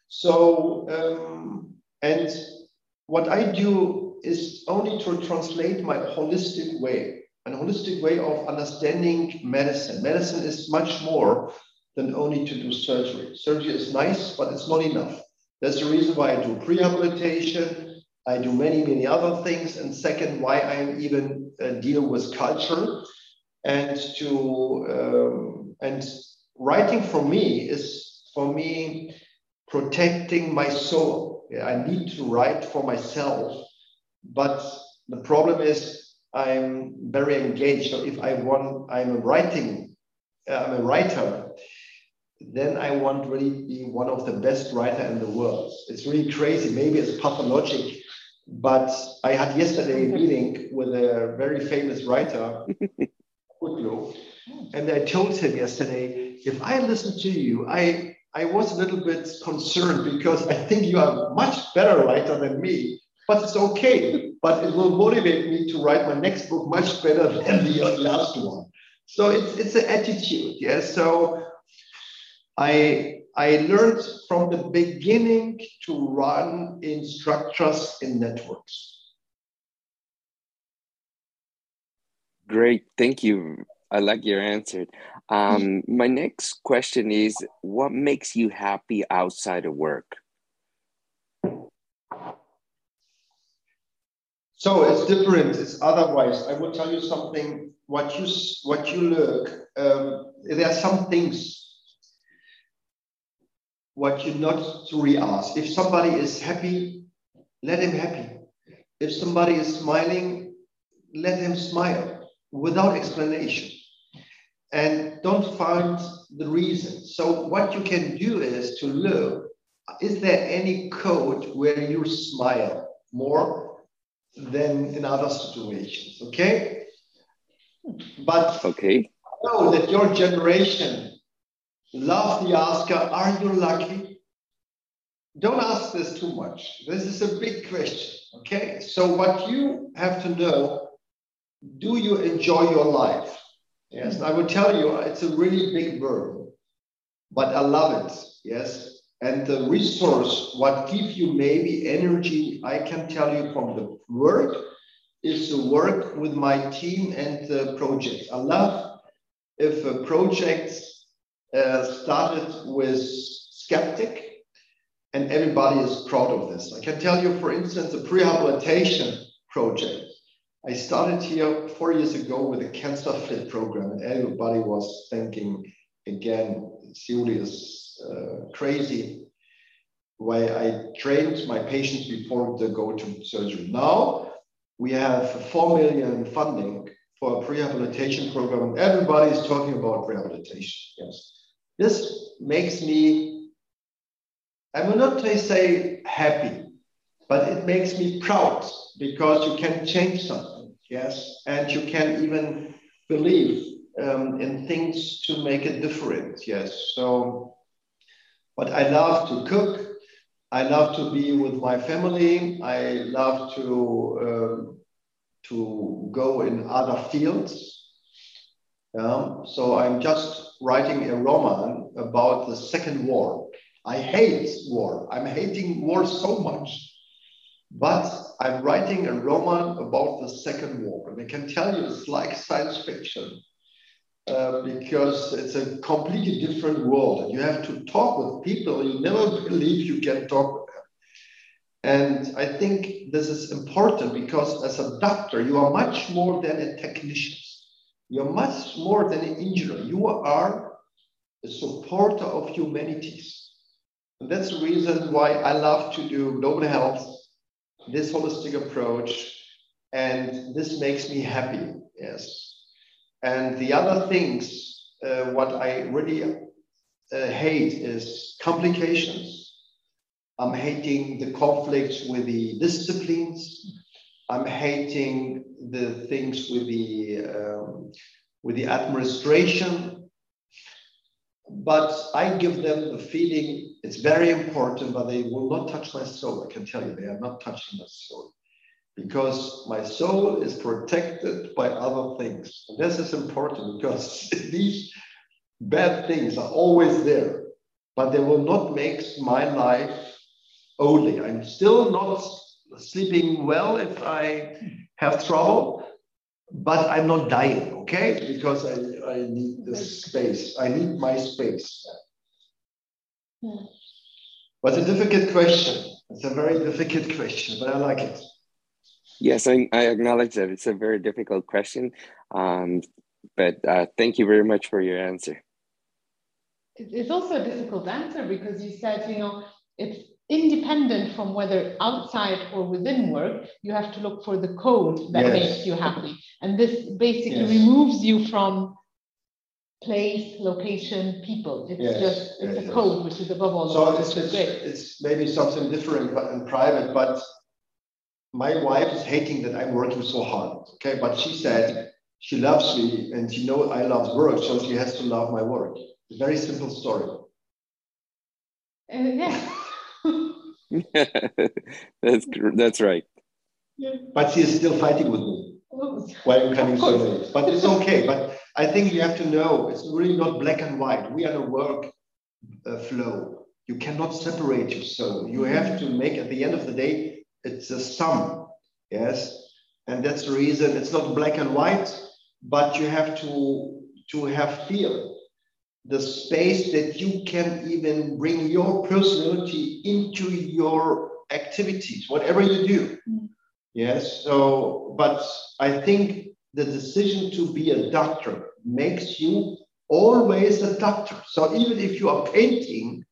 So um, And what I do is only to translate my holistic way, an holistic way of understanding medicine. Medicine is much more than only to do surgery. Surgery is nice, but it's not enough. That's the reason why I do prehabilitation. I do many, many other things. And second, why I even uh, deal with culture and to um, and writing for me is for me protecting my soul. I need to write for myself, but the problem is I'm very engaged. So if I want, I'm a writing, I'm a writer then I want really be one of the best writer in the world. It's really crazy. Maybe it's pathologic, but I had yesterday a meeting with a very famous writer, and I told him yesterday, if I listen to you, I I was a little bit concerned because I think you are a much better writer than me, but it's okay. But it will motivate me to write my next book much better than the last one. So it's it's an attitude, yes. Yeah? So I, I learned from the beginning to run in structures in networks. Great, thank you. I like your answer. Um, my next question is What makes you happy outside of work? So it's different. It's otherwise. I will tell you something. What you what you look. Um, there are some things what you not to re-ask. If somebody is happy, let him happy. If somebody is smiling, let him smile without explanation. And don't find the reason. So what you can do is to look, is there any code where you smile more than in other situations? Okay? But okay. I know that your generation love the asker, are you lucky? Don't ask this too much. This is a big question. Okay. So, what you have to know do you enjoy your life? Yes. I will tell you, it's a really big word, but I love it. Yes. And the resource, what gives you maybe energy, I can tell you from the work, is to work with my team and the project. I love if a project uh, started with skeptic, and everybody is proud of this. I can tell you, for instance, the prehabilitation project. I started here four years ago with a cancer fit program, and everybody was thinking again, Sehouli is uh, crazy. Why I trained my patients before they go to surgery. Now we have four million funding for a prehabilitation program. And everybody is talking about rehabilitation. Yes. This makes me, I will not say happy, but it makes me proud because you can change something, yes, and you can even believe um, in things to make a difference, yes. So, but I love to cook. I love to be with my family. I love to um, to go in other fields. Um, so I'm just writing a roman about the Second War. I hate war. I'm hating war so much. But I'm writing a roman about the Second War. And I can tell you it's like science fiction uh, because it's a completely different world. You have to talk with people you never believe you can talk with them. And I think this is important because as a doctor, you are much more than a technician. You're much more than an engineer. You are a supporter of humanities. And that's the reason why I love to do global health, this holistic approach, and this makes me happy. Yes. And the other things, uh, what I really uh, hate is complications. I'm hating the conflicts with the disciplines. I'm hating the things with the um, with the administration, but I give them the feeling it's very important, but they will not touch my soul. I can tell you, they are not touching my soul because my soul is protected by other things. And this is important because these bad things are always there, but they will not make my life only. I'm still not sleeping well if I have trouble, but I'm not dying, okay? Because I, I need the space. I need my space. Yeah. But a difficult question. It's a very difficult question, but I like it. Yes, I, I acknowledge that it's a very difficult question, um, but uh, thank you very much for your answer. It's also a difficult answer because you said, you know, it's independent from whether outside or within work, you have to look for the code that yes. makes you happy. And this basically yes. removes you from place, location, people. It's yes. just it's a code which is above all. So it's, it's, it's, maybe something different but in private, but my wife is hating that I'm working so hard. Okay, but she said she loves me and she knows I love work, so she has to love my work. Very simple story. Uh, yeah. that's that's right. But she is still fighting with me. Why are you coming so late? But it's okay. But I think you have to know it's really not black and white. We are in a work uh, flow. You cannot separate yourself. You have to make at the end of the day, it's a sum. Yes. And that's the reason it's not black and white, but you have to to have fear the space that you can even bring your personality into your activities, whatever you do. Mm. Yes. So, but I think the decision to be a doctor makes you always a doctor. So even if you are painting,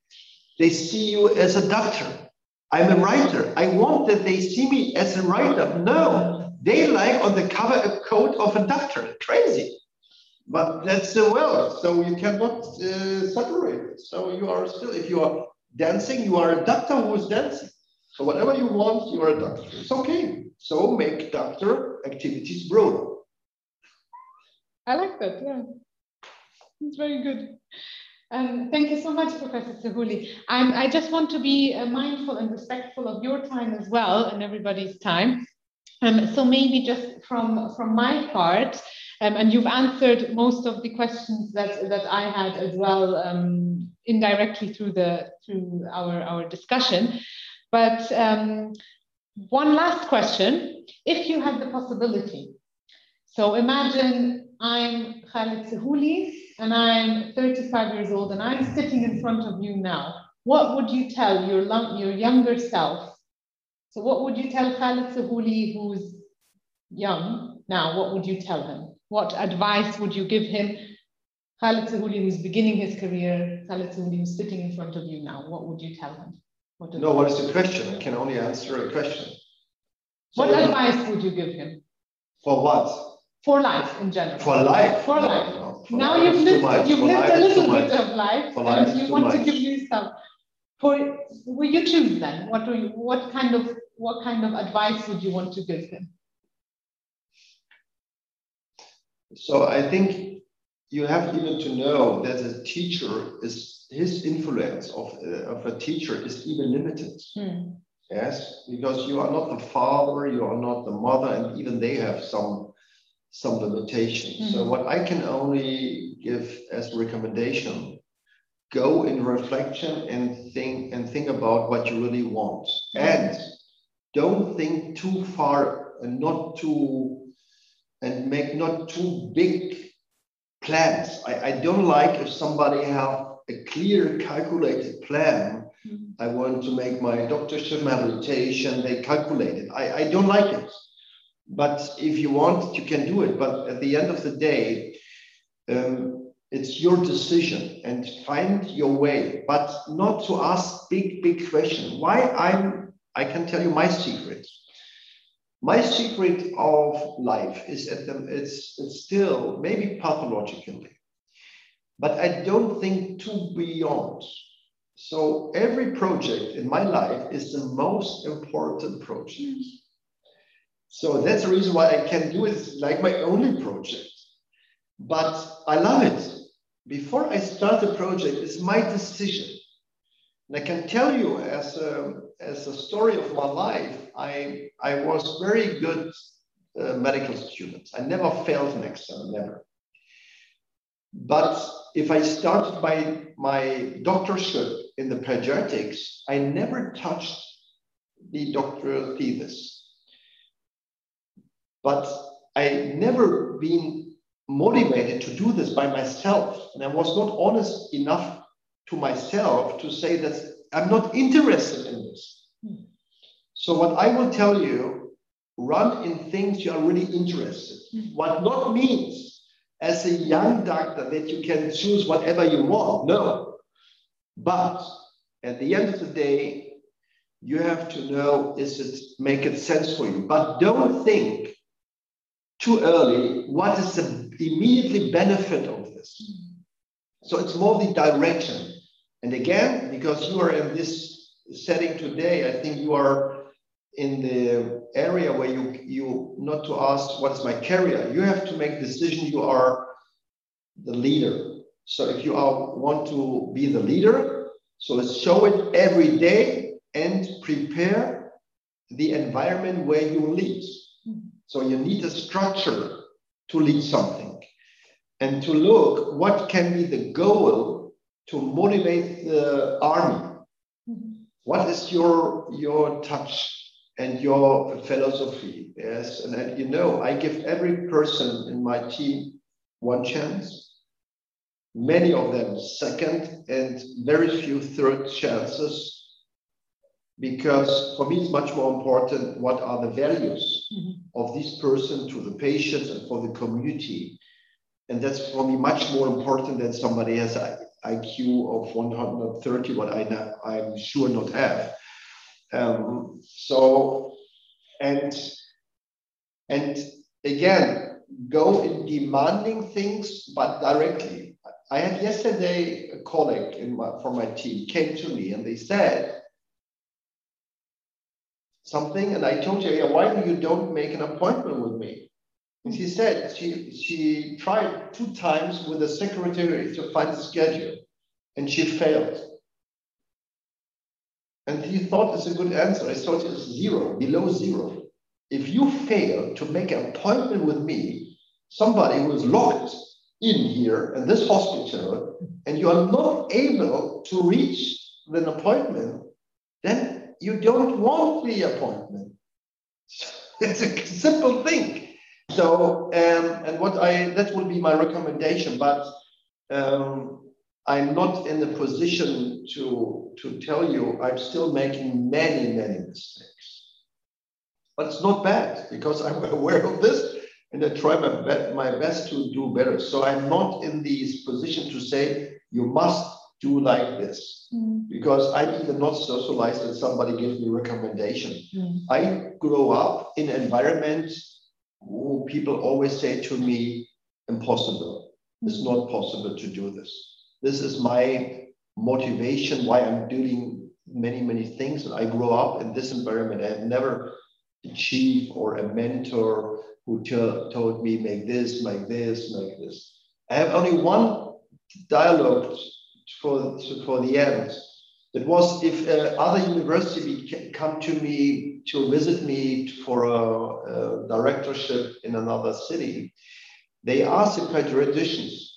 they see you as a doctor. I'm a writer. I want that they see me as a writer. No, they like on the cover a coat of a doctor. Crazy. But that's the world, so you cannot uh, separate. So you are still, if you are dancing, you are a doctor who is dancing. So whatever you want, you are a doctor. It's okay. So make doctor activities broader. I like that. Yeah, it's very good. Um, thank you so much, Professor Sehouli. I just want to be uh, mindful and respectful of your time as well and everybody's time. Um, so maybe just from from my part, um, and you've answered most of the questions that, that I had as well um, indirectly through the through our, our discussion. But um, one last question, if you had the possibility. So imagine I'm Khalid Sehouli and I'm 35 years old and I'm sitting in front of you now. What would you tell your, your younger self? So what would you tell Khalid Sehouli who's young now? What would you tell him? What advice would you give him? Khalid Sehouli, who's beginning his career, Khalid Sehouli, who's sitting in front of you now, what would you tell him? What no, what is the question? I can only answer a question. So what advice would you give him? For what? For life in general. For life? For life. No, for now life you've lived, you've lived a little bit of life for and you want much. to give yourself. For will you choose then? What you, what kind of what kind of advice would you want to give him? So I think you have even to know that a teacher is his influence of, uh, of a teacher is even limited. Hmm. Yes, because you are not the father, you are not the mother, and even they have some some limitations. So hmm. what I can only give as recommendation, go in reflection and think and think about what you really want. Hmm. And don't think too far and not too and make not too big plans. I, I don't like if somebody have a clear calculated plan. Mm-hmm. I want to make my doctorship habilitation, they calculate it. I, I don't like it. But if you want, you can do it. But at the end of the day, um, it's your decision and find your way, but not to ask big, big questions. Why I'm, I can tell you my secret. My secret of life is at the, it's, it's still maybe pathologically, but I don't think too beyond. So every project in my life is the most important project. So that's the reason why I can do it like my only project. But I love it. Before I start a project, it's my decision. And I can tell you as a, as a story of my life, I, I was very good uh, medical student. I never failed an exam, never. But if I started my, my doctorship in the pediatrics, I never touched the doctoral thesis. But I never been motivated to do this by myself. And I was not honest enough to myself to say that I'm not interested in this. Hmm. So what I will tell you, run in things you are really interested. Hmm. What not means as a young doctor that you can choose whatever you want. No. But at the end of the day, you have to know is it make it sense for you. But don't think too early what is the immediately benefit of this. Hmm. So it's more the direction. And again, because you are in this setting today, I think you are in the area where you you not to ask what is my career. You have to make decision. You are the leader. So if you are want to be the leader, so let's show it every day and prepare the environment where you lead. So you need a structure to lead something and to look what can be the goal to motivate the army. What is your your touch and your philosophy? Yes, and, you know, I give every person in my team one chance. Many of them second, and very few third chances because for me it's much more important what are the values mm-hmm. of this person to the patients and for the community and that's for me much more important than somebody has an iq of 130 what i i'm sure not have um, so and and again go in demanding things but directly i had yesterday a colleague in my, from my team came to me and they said something, and I told her, yeah, why do you don't make an appointment with me? And she said she she tried two times with the secretary to find the schedule, and she failed. And he thought it's a good answer. I thought it's zero, below zero. If you fail to make an appointment with me, somebody who is locked in here in this hospital, and you are not able to reach an appointment, then you don't want the appointment. It's a simple thing. So, um, and what I, that would be my recommendation, but um, I'm not in the position to, to tell you I'm still making many, many mistakes. But it's not bad because I'm aware of this and I try my, be- my best to do better. So I'm not in this position to say you must do like this mm. because I'm even not socialized that somebody gives me recommendation. Mm. I grow up in environments people always say to me, impossible. It's not possible to do this. This is my motivation why I'm doing many, many things. And I grow up in this environment. I have never a chief or a mentor who t- told me, make this, make this, make this. I have only one dialogue for, for the end. It was if uh, other university come to me to visit me for a, a directorship in another city, they ask the pediatricians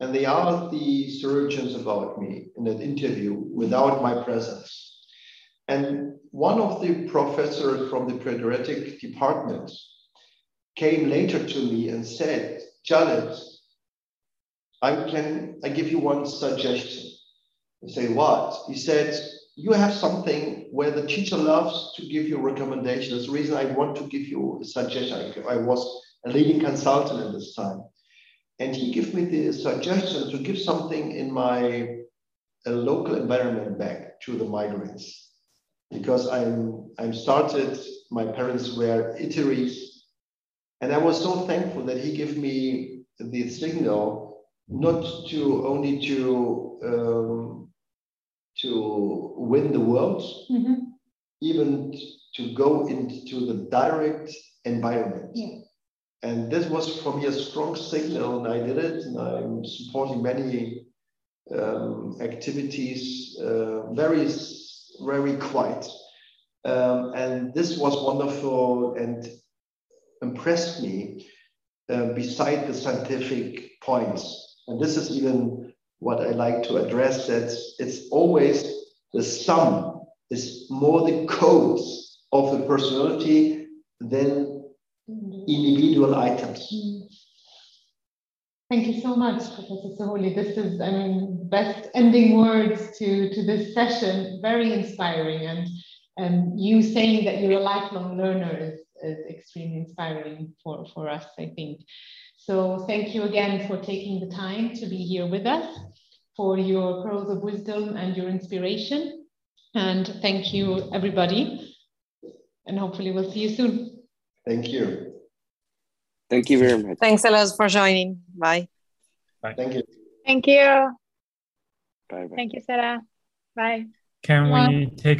and they ask the surgeons about me in an interview without my presence. And one of the professors from the pediatric department came later to me and said, Janet, I can I give you one suggestion. I say what? He said, you have something where the teacher loves to give you recommendations. That's the reason I want to give you a suggestion. I was a leading consultant at this time. And he gave me the suggestion to give something in my local environment back to the migrants. Because I'm I'm started, my parents were Itaries. And I was so thankful that he gave me the signal not to only to um, to win the world, mm-hmm. even to go into the direct environment. Yeah. And this was for me a strong signal, and I did it. And I'm supporting many um, activities, uh, very, very quiet. Um, and this was wonderful and impressed me uh, beside the scientific points and this is even what I like to address that it's always the sum is more the codes of the personality than individual items. Thank you so much, Professor Sehouli. This is, I mean, best ending words to, to this session. Very inspiring. And and you saying that you're a lifelong learner is, is extremely inspiring for, for us, I think. So thank you again for taking the time to be here with us, for your pearls of wisdom and your inspiration. And thank you, everybody. And hopefully we'll see you soon. Thank you. Thank you very much. Thanks a lot for joining. Bye. Bye. Thank you. Thank you. Bye. -bye. Thank you, Sarah. Bye. Can we take